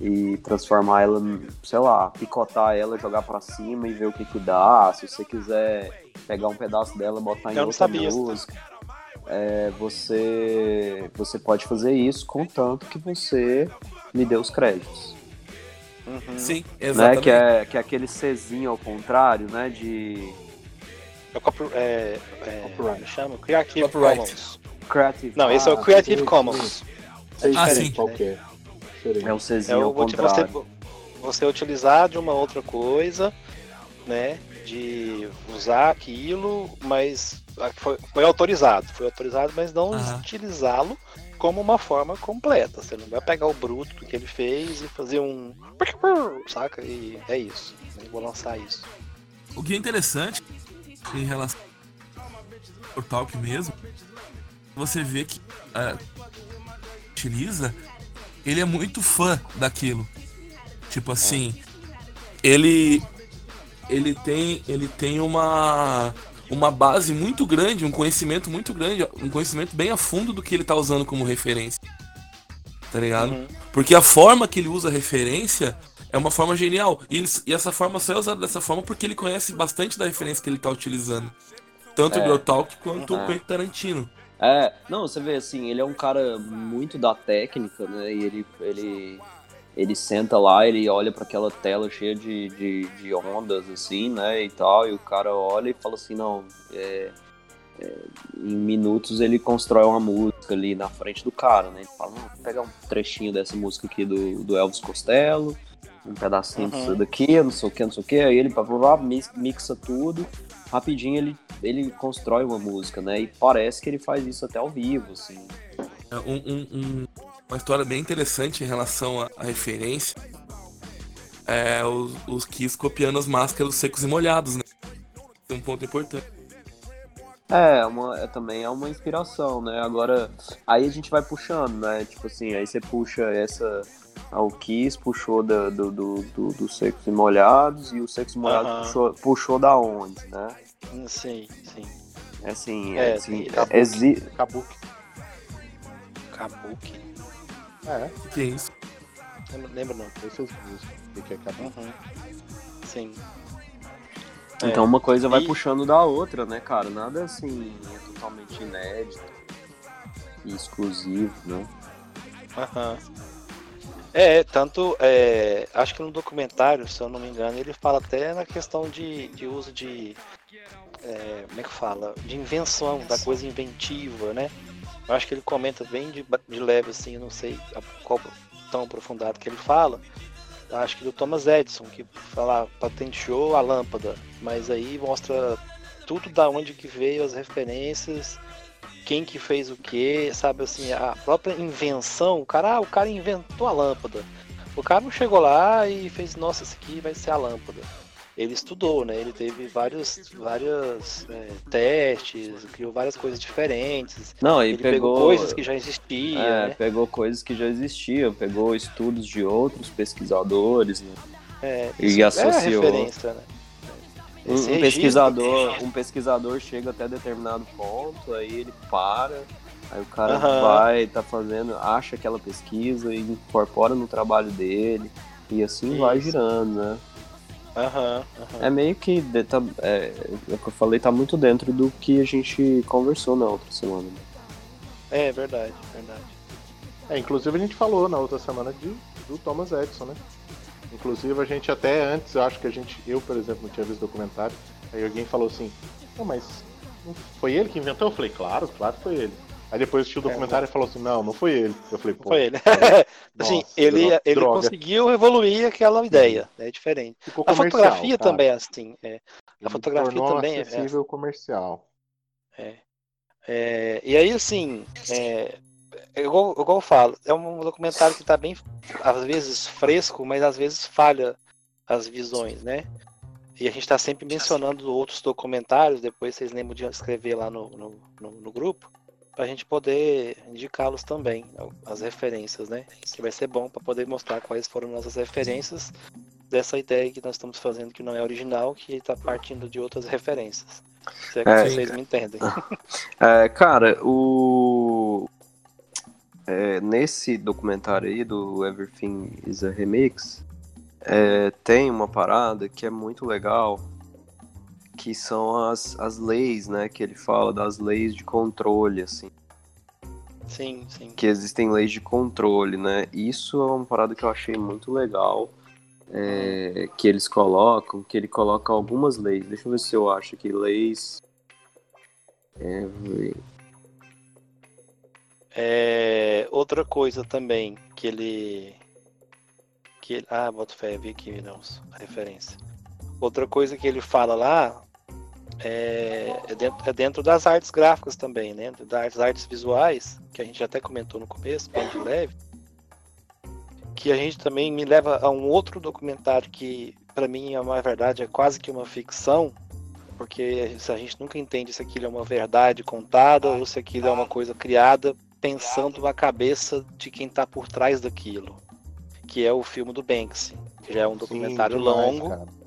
e transformar ela, sei lá, picotar ela, jogar pra cima e ver o que que dá. Se você quiser pegar um pedaço dela e botar em Eu não outra sabia. música, é, você, você pode fazer isso contanto que você me dê os créditos. Uhum. Sim, Né? exatamente. Que, é, que é aquele Czinho ao contrário, né? De É o copy, é, é, Copyright. chama? Creative Copyright. Commons. Creative. Não, esse é o Ah, Creative Commons. Ah, sei sim. qual que é. É o É Czinho o ao de você, contrário. você utilizar de uma outra coisa, né? De usar aquilo, mas foi, foi autorizado. Foi autorizado, mas não Aham. utilizá-lo como uma forma completa. Você não vai pegar o bruto que ele fez e fazer um. Saca? E é isso. Eu vou lançar isso. O que é interessante em relação ao Talk mesmo, você vê que é, utiliza, ele é muito fã daquilo. Tipo assim, ele ele tem ele tem uma uma base muito grande, um conhecimento muito grande, um conhecimento bem a fundo do que ele tá usando como referência. Tá ligado? Uhum. Porque a forma que ele usa referência é uma forma genial. E, ele- e essa forma só é usada dessa forma porque ele conhece bastante da referência que ele tá utilizando. Tanto É. o Brotalk quanto Uhum. o Quentin Tarantino. É, não, você vê assim, ele é um cara muito da técnica, né? E ele, ele, ele senta lá, ele olha para aquela tela cheia de, de, de ondas, assim, né? E tal, e o cara olha e fala assim, não, é, é, em minutos ele constrói uma música ali na frente do cara, né? Ele fala, não, vou pegar um trechinho dessa música aqui do, do Elvis Costello, um pedacinho Uhum. disso daqui, não sei o que, não sei o que, aí ele pá, mix- mixa tudo, rapidinho ele, ele constrói uma música, né? E parece que ele faz isso até ao vivo, assim. É um- um- um- uma história bem interessante em relação à, referência é os, os Kiss copiando as máscaras secos e molhados, né? Tem um ponto importante. É, uma, é, também é uma inspiração, né? Agora, aí a gente vai puxando, né? Tipo assim, aí você puxa essa. O Kiss puxou da, do, do, do, do Secos e Molhados e o Secos e Molhados Aham. puxou, puxou da onde, né? Hum, Sim, sim. É assim, É, é, assim Kabuki. exi... Kabuki. Kabuki. É, O que é isso? Lembra, não. músicas. O que é Kabuki? Uhum. Sim. Então uma coisa vai E- puxando da outra, né, cara? Nada assim é totalmente inédito e exclusivo, né? Aham. É, tanto. é, acho que no documentário, se eu não me engano, ele fala até na questão de, de uso de. é, como é que fala? De invenção, da coisa inventiva, né? Eu acho que ele comenta bem de, de leve, assim, eu não sei qual tão aprofundado que ele fala. Acho que do Thomas Edison, que fala, patenteou a lâmpada, mas aí mostra tudo da onde que veio as referências, quem que fez o que, sabe assim, a própria invenção, o cara, ah, o cara inventou a lâmpada. O cara não chegou lá e fez, nossa, isso aqui vai ser a lâmpada. Ele estudou, né? Ele teve vários, vários é, testes, criou várias coisas diferentes. Não, Ele pegou, pegou, coisas que já existiam, é, né? pegou coisas que já existiam, pegou estudos de outros pesquisadores, né? É, e isso associou. É né? Um, um pesquisador, um pesquisador chega até determinado ponto, aí ele para, aí o cara Aham. vai, tá fazendo, acha aquela pesquisa e incorpora no trabalho dele, e assim vai Isso. girando, né? Aham, aham. É meio que, de- tá, é, é o que eu falei, tá muito dentro do que a gente conversou na outra semana. né? É, verdade, verdade. É, inclusive a gente falou na outra semana de, do Thomas Edison, né? Inclusive a gente até antes, eu acho que a gente, eu por exemplo, não tinha visto o documentário, aí alguém falou assim, não, mas foi ele que inventou? Eu falei, claro, claro que foi ele. Aí depois assistiu o documentário e falou assim, não, não foi ele. Eu falei, pô. Foi ele. assim, nossa, ele, dro- ele droga. conseguiu evoluir aquela ideia. É diferente. Ficou A fotografia cara. também é assim. é. Ele fotografia também é- acessível comercial. É, e aí, assim, é, é igual, igual eu falo, é um documentário que tá bem, às vezes, fresco, mas às vezes falha as visões, né? E a gente tá sempre mencionando outros documentários, depois vocês lembram de escrever lá no, no, no, no grupo, pra gente poder indicá-los também, as referências, né? Que vai ser bom para poder mostrar quais foram nossas referências dessa ideia que nós estamos fazendo que não é original, que tá partindo de outras referências. Se é que É. vocês me entendem. É, cara, o. é, nesse documentário aí do Everything is a Remix, é, tem uma parada que é muito legal, que são as, as leis, né? Que ele fala das leis de controle, assim. Sim, sim. Que existem leis de controle, né? Isso é uma parada que eu achei muito legal. é, que eles colocam, que ele coloca algumas leis. Deixa eu ver se eu acho aqui. Leis. Every... É, outra coisa também que ele. Que ele ah, boto fé, vi aqui, Nelson, a referência. Outra coisa que ele fala lá é, é dentro, é dentro das artes gráficas também, né? Das artes visuais, que a gente até comentou no começo, bem de leve. Que a gente também me leva a um outro documentário que, para mim, é uma verdade, é quase que uma ficção, porque se a gente nunca entende se aquilo é uma verdade contada ou se aquilo é uma coisa criada pensando na cabeça de quem está por trás daquilo, que é o filme do Banksy, que já é um documentário Sim, longo.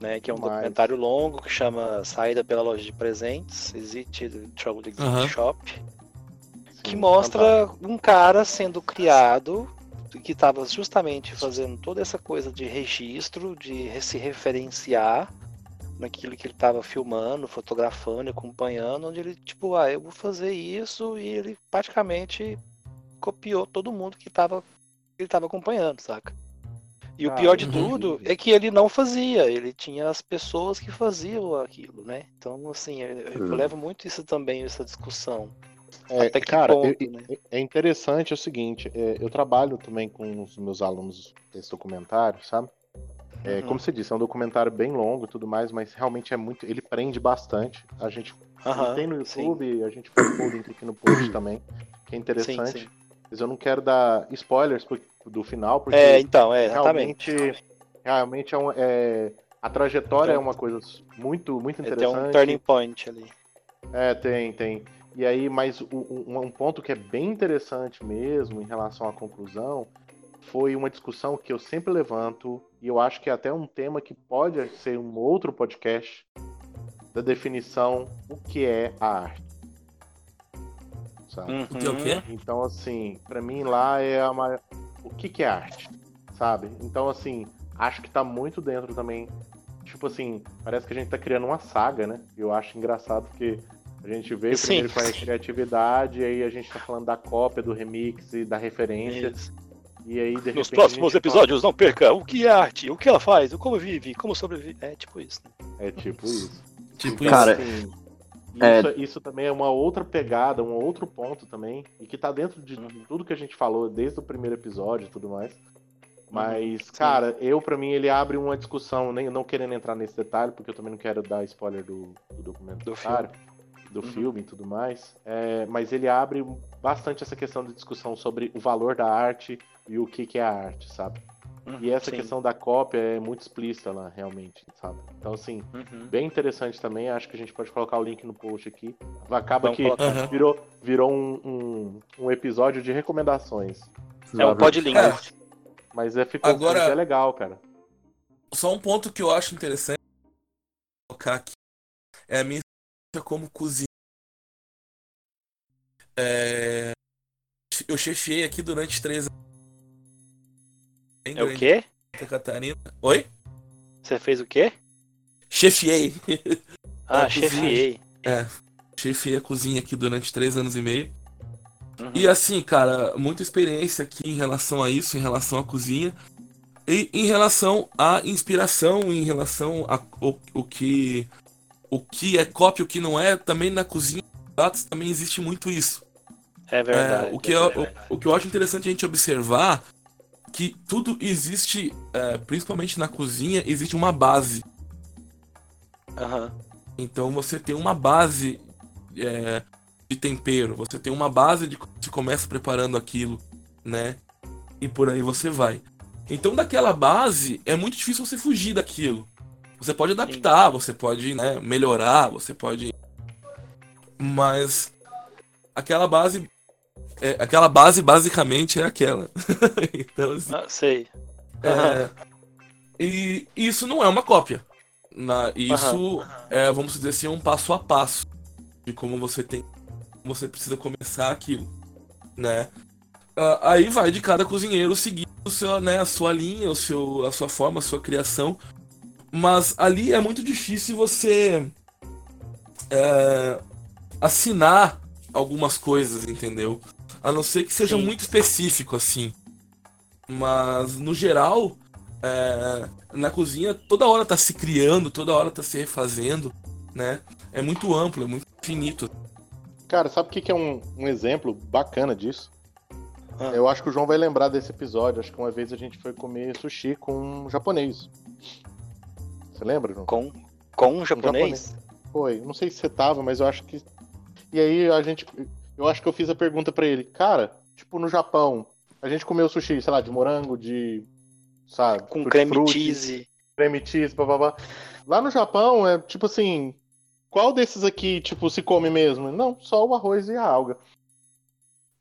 Né, que é um demais. documentário longo que chama Saída pela Loja de Presentes, Exit the Trouble the Gift. Shop, que Sim, mostra um cara sendo criado que estava justamente fazendo toda essa coisa de registro, de se referenciar naquilo que ele estava filmando, fotografando, acompanhando, onde ele tipo, ah, eu vou fazer isso e ele praticamente copiou todo mundo que estava ele estava acompanhando, saca? E o Cara, pior de uhum. tudo é que ele não fazia, ele tinha as pessoas que faziam aquilo, né? Então, assim, eu, eu Hum. levo muito isso também, essa discussão. É, Até que cara, ponto, eu- né? é interessante é o seguinte, é, eu trabalho também com os meus alunos desse documentário, sabe? É, Uhum. Como você disse, é um documentário bem longo e tudo mais, mas realmente é muito. Ele prende bastante. A gente Aham, tem no sim. YouTube, a gente faz o link aqui no post também, que é interessante. Sim, sim. Mas eu não quero dar spoilers pro- do final, porque É, então, é, exatamente. realmente, realmente é, um, é a trajetória Então, é uma coisa muito, muito É, Tem interessante. um turning point ali. É, tem, tem. E aí, mas um, um ponto que é bem interessante mesmo em relação à conclusão foi uma discussão que eu sempre levanto, e eu acho que é até um tema que pode ser um outro podcast da definição o que é a arte. Sabe? Uhum. O que é o quê? Então, assim, pra mim lá é a maior... o que, que é arte, sabe? Então, assim, acho que tá muito dentro também. Tipo assim, parece que a gente tá criando uma saga, né? Eu acho engraçado porque a gente veio Sim. primeiro com a criatividade, e aí a gente tá falando da cópia, do remix e da referência, Isso. e aí de repente. Nos próximos episódios, não perca o que é arte, o que ela faz, o como vive, como sobrevive. É tipo isso. né? fala- É tipo isso. Tipo Então, Cara, assim, é- isso, isso também é uma outra pegada, um outro ponto também, e que tá dentro de Uhum. tudo que a gente falou desde o primeiro episódio e tudo mais. Mas, sim. cara, eu, pra mim, ele abre uma discussão, nem não querendo entrar nesse detalhe, porque eu também não quero dar spoiler do, do documentário, do Uhum. filme e tudo mais. é, mas ele abre bastante essa questão de discussão sobre o valor da arte e o que, que é a arte, sabe? E essa Sim. questão da cópia é muito explícita lá, realmente, sabe? Então, assim, Uhum. bem interessante também. Acho que a gente pode colocar o link no post aqui. Acaba Vamos que colocar. Aham. virou, virou um, um, um episódio de recomendações. É um podlink. Cara, Mas é, ficou Agora- é legal, cara. Só um ponto que eu acho interessante colocar aqui é a minha experiência como cozinha. É, Eu chefiei aqui durante três anos. Bem É o quê? Santa Catarina. Oi? Você fez o quê? Chefiei. Ah, É, cozinha. chefiei. Chefiei a cozinha aqui durante três anos e meio. Uhum. E assim, cara, muita experiência aqui em relação a isso, em relação à cozinha. E em relação à inspiração, em relação a o, o que o que é cópia, o que não é, também na cozinha pratos também existe muito isso. É verdade. É, o, que é eu, verdade. o, o que eu acho interessante a gente observar que tudo existe, é, principalmente na cozinha, existe uma base. Aham. Então você tem uma base é, de tempero, você tem uma base de você começa preparando aquilo, né? E por aí você vai. Então daquela base é muito difícil você fugir daquilo. Você pode adaptar, você pode né, melhorar, você pode. Mas aquela base. É, aquela base basicamente é aquela. então, assim, Ah, sei. É, e isso não é uma cópia. Na, isso é, vamos dizer assim, um passo a passo de como você tem, você precisa começar aquilo, né? Ah, aí vai de cada cozinheiro seguir o seu, né, a sua linha, o seu, a sua forma, a sua criação. Mas ali é muito difícil você é, assinar algumas coisas, entendeu? A não ser que seja Sim. muito específico assim. Mas no geral, é, na cozinha toda hora tá se criando, toda hora tá se refazendo, né? É muito amplo, é muito infinito. Cara, sabe o que, que é um, um exemplo bacana disso? Ah. Eu acho que o João vai lembrar desse episódio. Acho que uma vez a gente foi comer sushi com um japonês. Você lembra, João? Com, com um japonês? Foi. Não sei se você tava, mas eu acho que. E aí a gente. Eu acho que eu fiz a pergunta pra ele. Cara, tipo, no Japão, a gente comeu sushi, sei lá, de morango, de. Sabe? Com creme frutti, cheese. creme cheese, babá. Lá no Japão é tipo assim, qual desses aqui, tipo, se come mesmo? Não, só o arroz e a alga,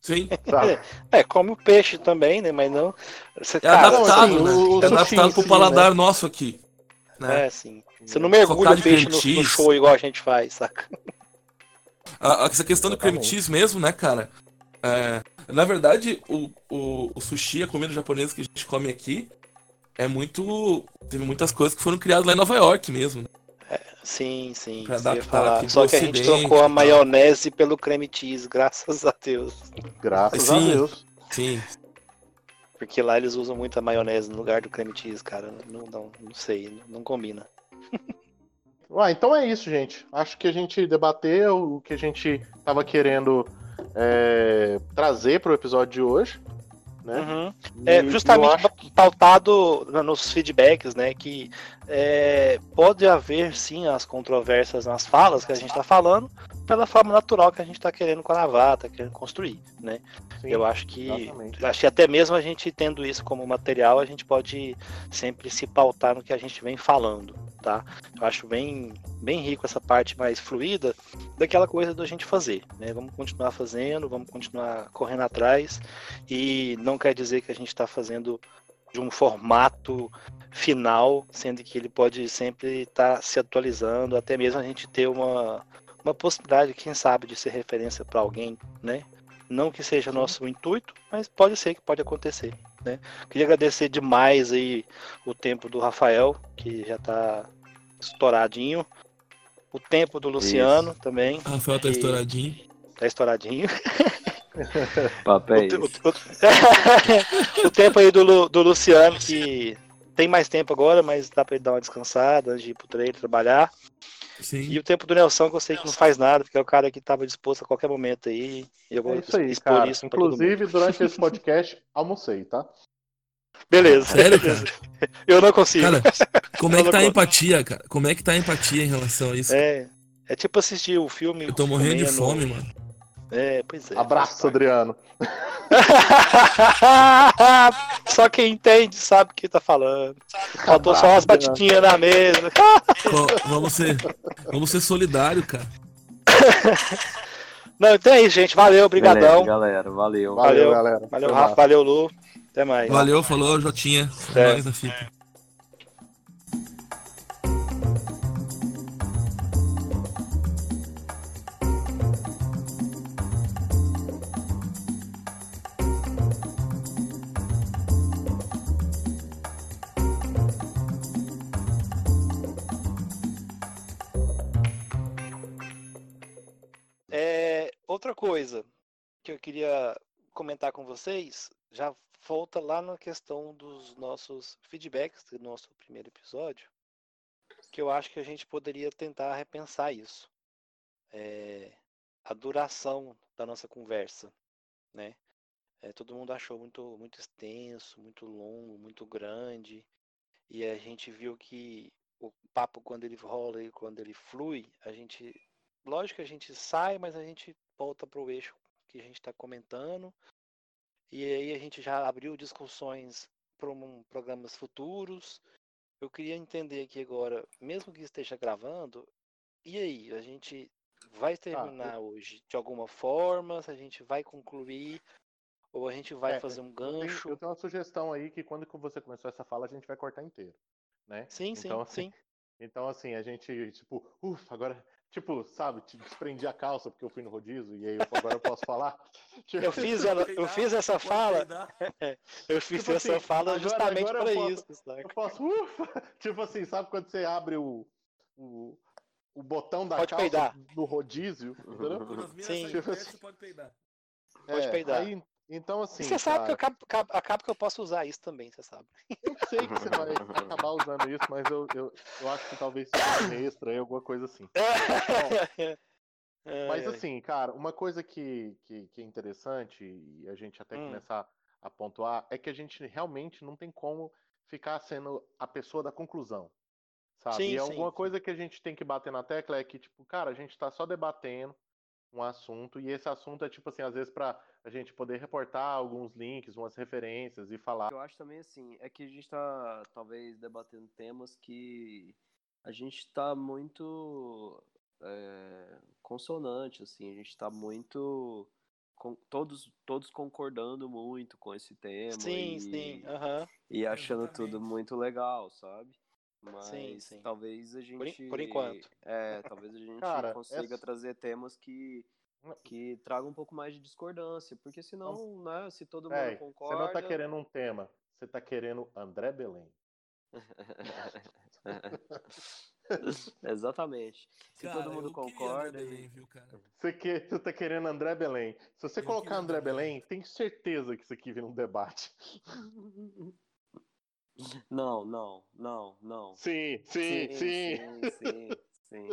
Sim, sabe? É, come o peixe também, né? Mas não. Você, é cara, adaptado, assim, né? o- o é adaptado pro si, paladar nosso aqui. Né? É, sim. Você não mergulha o peixe no, no show igual a gente faz, saca? A- a- essa questão do creme Exatamente. cheese mesmo, né, cara? É, na verdade, o, o, o sushi, a comida japonesa que a gente come aqui, é muito. Teve muitas coisas que foram criadas lá em Nova York mesmo. né? Sim, sim. Pra adaptar falar. aqui Só que a gente trocou a maionese pelo creme cheese, graças a Deus. Graças a Sim. Deus. Sim. Porque lá eles usam muita maionese no lugar do creme cheese, cara. Não, não, não sei, não, não combina. Ah, então é isso, gente. Acho que a gente debateu o que a gente tava querendo é, trazer pro episódio de hoje. Né? Uhum. E É, justamente que- pautado nos feedbacks, né? Que é, pode haver sim as controvérsias nas falas que a gente está falando, pela forma natural que a gente está querendo gravar, tá querendo construir, né? sim, Eu acho que exatamente. acho que até mesmo a gente tendo isso como material, a gente pode sempre se pautar no que a gente vem falando, tá? Eu acho bem, bem rico essa parte mais fluida daquela coisa da gente fazer, né? Vamos continuar fazendo, vamos continuar correndo atrás e não quer dizer que a gente está fazendo de um formato final, sendo que ele pode sempre estar se atualizando, até mesmo a gente ter uma, uma possibilidade, quem sabe, de ser referência para alguém, né? Não que seja nosso intuito, mas pode ser que pode acontecer, né? Queria agradecer demais aí o tempo do Rafael, que já está estouradinho. O tempo do Luciano também, A Rafael tá E- estouradinho. tá estouradinho. Papo é O o- o- o tempo aí do, do Luciano, que tem mais tempo agora, mas dá pra ele dar uma descansada antes de ir pro treino trabalhar. Sim. E o tempo do Nelson, que eu sei que não faz nada, porque é o cara que tava disposto a qualquer momento aí. E eu vou É isso aí, expor cara. isso. Inclusive, durante esse podcast, almocei, tá? Beleza. Sério, cara? Eu não consigo. Cara, como é que tá a empatia, cara? Como é que tá a empatia em relação a isso? É, é tipo assistir o filme. Eu tô morrendo de fome, mano. É, pois é. Abraço, Adriano. só quem entende sabe o que tá falando. Faltou só umas batidinhas na mesa. Ó, vamos ser, vamos ser solidários, cara. Não, então é isso, gente. Valeu, obrigadão. Beleza, galera. Valeu. Valeu, Valeu. galera. Valeu, Rafa. Valeu, Lu. Até mais. Valeu, falou, Jotinha. É É. nóis na fita. É, outra coisa que eu queria comentar com vocês, já volta lá na questão dos nossos feedbacks do nosso primeiro episódio, que eu acho que a gente poderia tentar repensar isso. É, a duração da nossa conversa. né? É, todo mundo achou muito, muito extenso, muito longo, muito grande. E a gente viu que o papo, quando ele rola e quando ele flui, a gente. Lógico que a gente sai, mas a gente volta para o eixo que a gente está comentando. E aí a gente já abriu discussões para um, programas futuros. Eu queria entender aqui agora, mesmo que esteja gravando, e aí, a gente vai terminar ah, eu... hoje de alguma forma? Se a gente vai concluir? Ou a gente vai é, fazer um gancho? Eu tenho, eu tenho, uma sugestão aí que quando você começou essa fala, a gente vai cortar inteiro. Né? Sim, então, sim, assim, sim. Então, assim, a gente, tipo, ufa, agora, tipo, sabe, te desprendi a calça porque eu fui no rodízio e aí eu, agora eu posso falar. Tipo, eu fiz, ela, eu fiz essa fala. eu fiz tipo essa assim, fala justamente para isso. Saca? Eu posso, ufa! Tipo assim, sabe quando você abre o, o, o botão da pode calça peidar. do rodízio? Sim, tipo, você pode peidar. Pode é, peidar. Aí, então, assim. Você sabe que eu acabo, acabo, que eu posso usar isso também, você sabe. Eu sei que você vai acabar usando isso, mas eu, eu, eu acho que talvez seja extra aí, alguma coisa assim. Bom, mas assim, cara, uma coisa que, que, que, é interessante, e a gente até hum. começar a pontuar, é que a gente realmente não tem como ficar sendo a pessoa da conclusão. Sabe? Sim, e alguma sim, coisa sim. que a gente tem que bater na tecla é que, tipo, cara, a gente tá só debatendo um assunto, e esse assunto é tipo assim, às vezes para a gente poder reportar alguns links, umas referências e falar. Eu acho também assim, é que a gente está talvez debatendo temas que a gente está muito é, consonante, assim, a gente está muito com, todos, todos concordando muito com esse tema. Sim, e, sim, uhum. e achando tudo muito legal, sabe? Mas sim, sim. talvez a gente. Por, por enquanto. É, talvez a gente Cara, consiga essa... trazer temas que, que tragam um pouco mais de discordância. Porque senão, né, se todo mundo é, concorda. Você não tá querendo um tema, você tá querendo André Belém. Exatamente. Se cara, todo mundo concorda. Belém, viu, você, que, você tá querendo André Belém. Se você eu colocar André Belém, Belém, tenho certeza que isso aqui vira um debate. Não, não, não, não. Sim, sim, sim. Sim, sim, sim.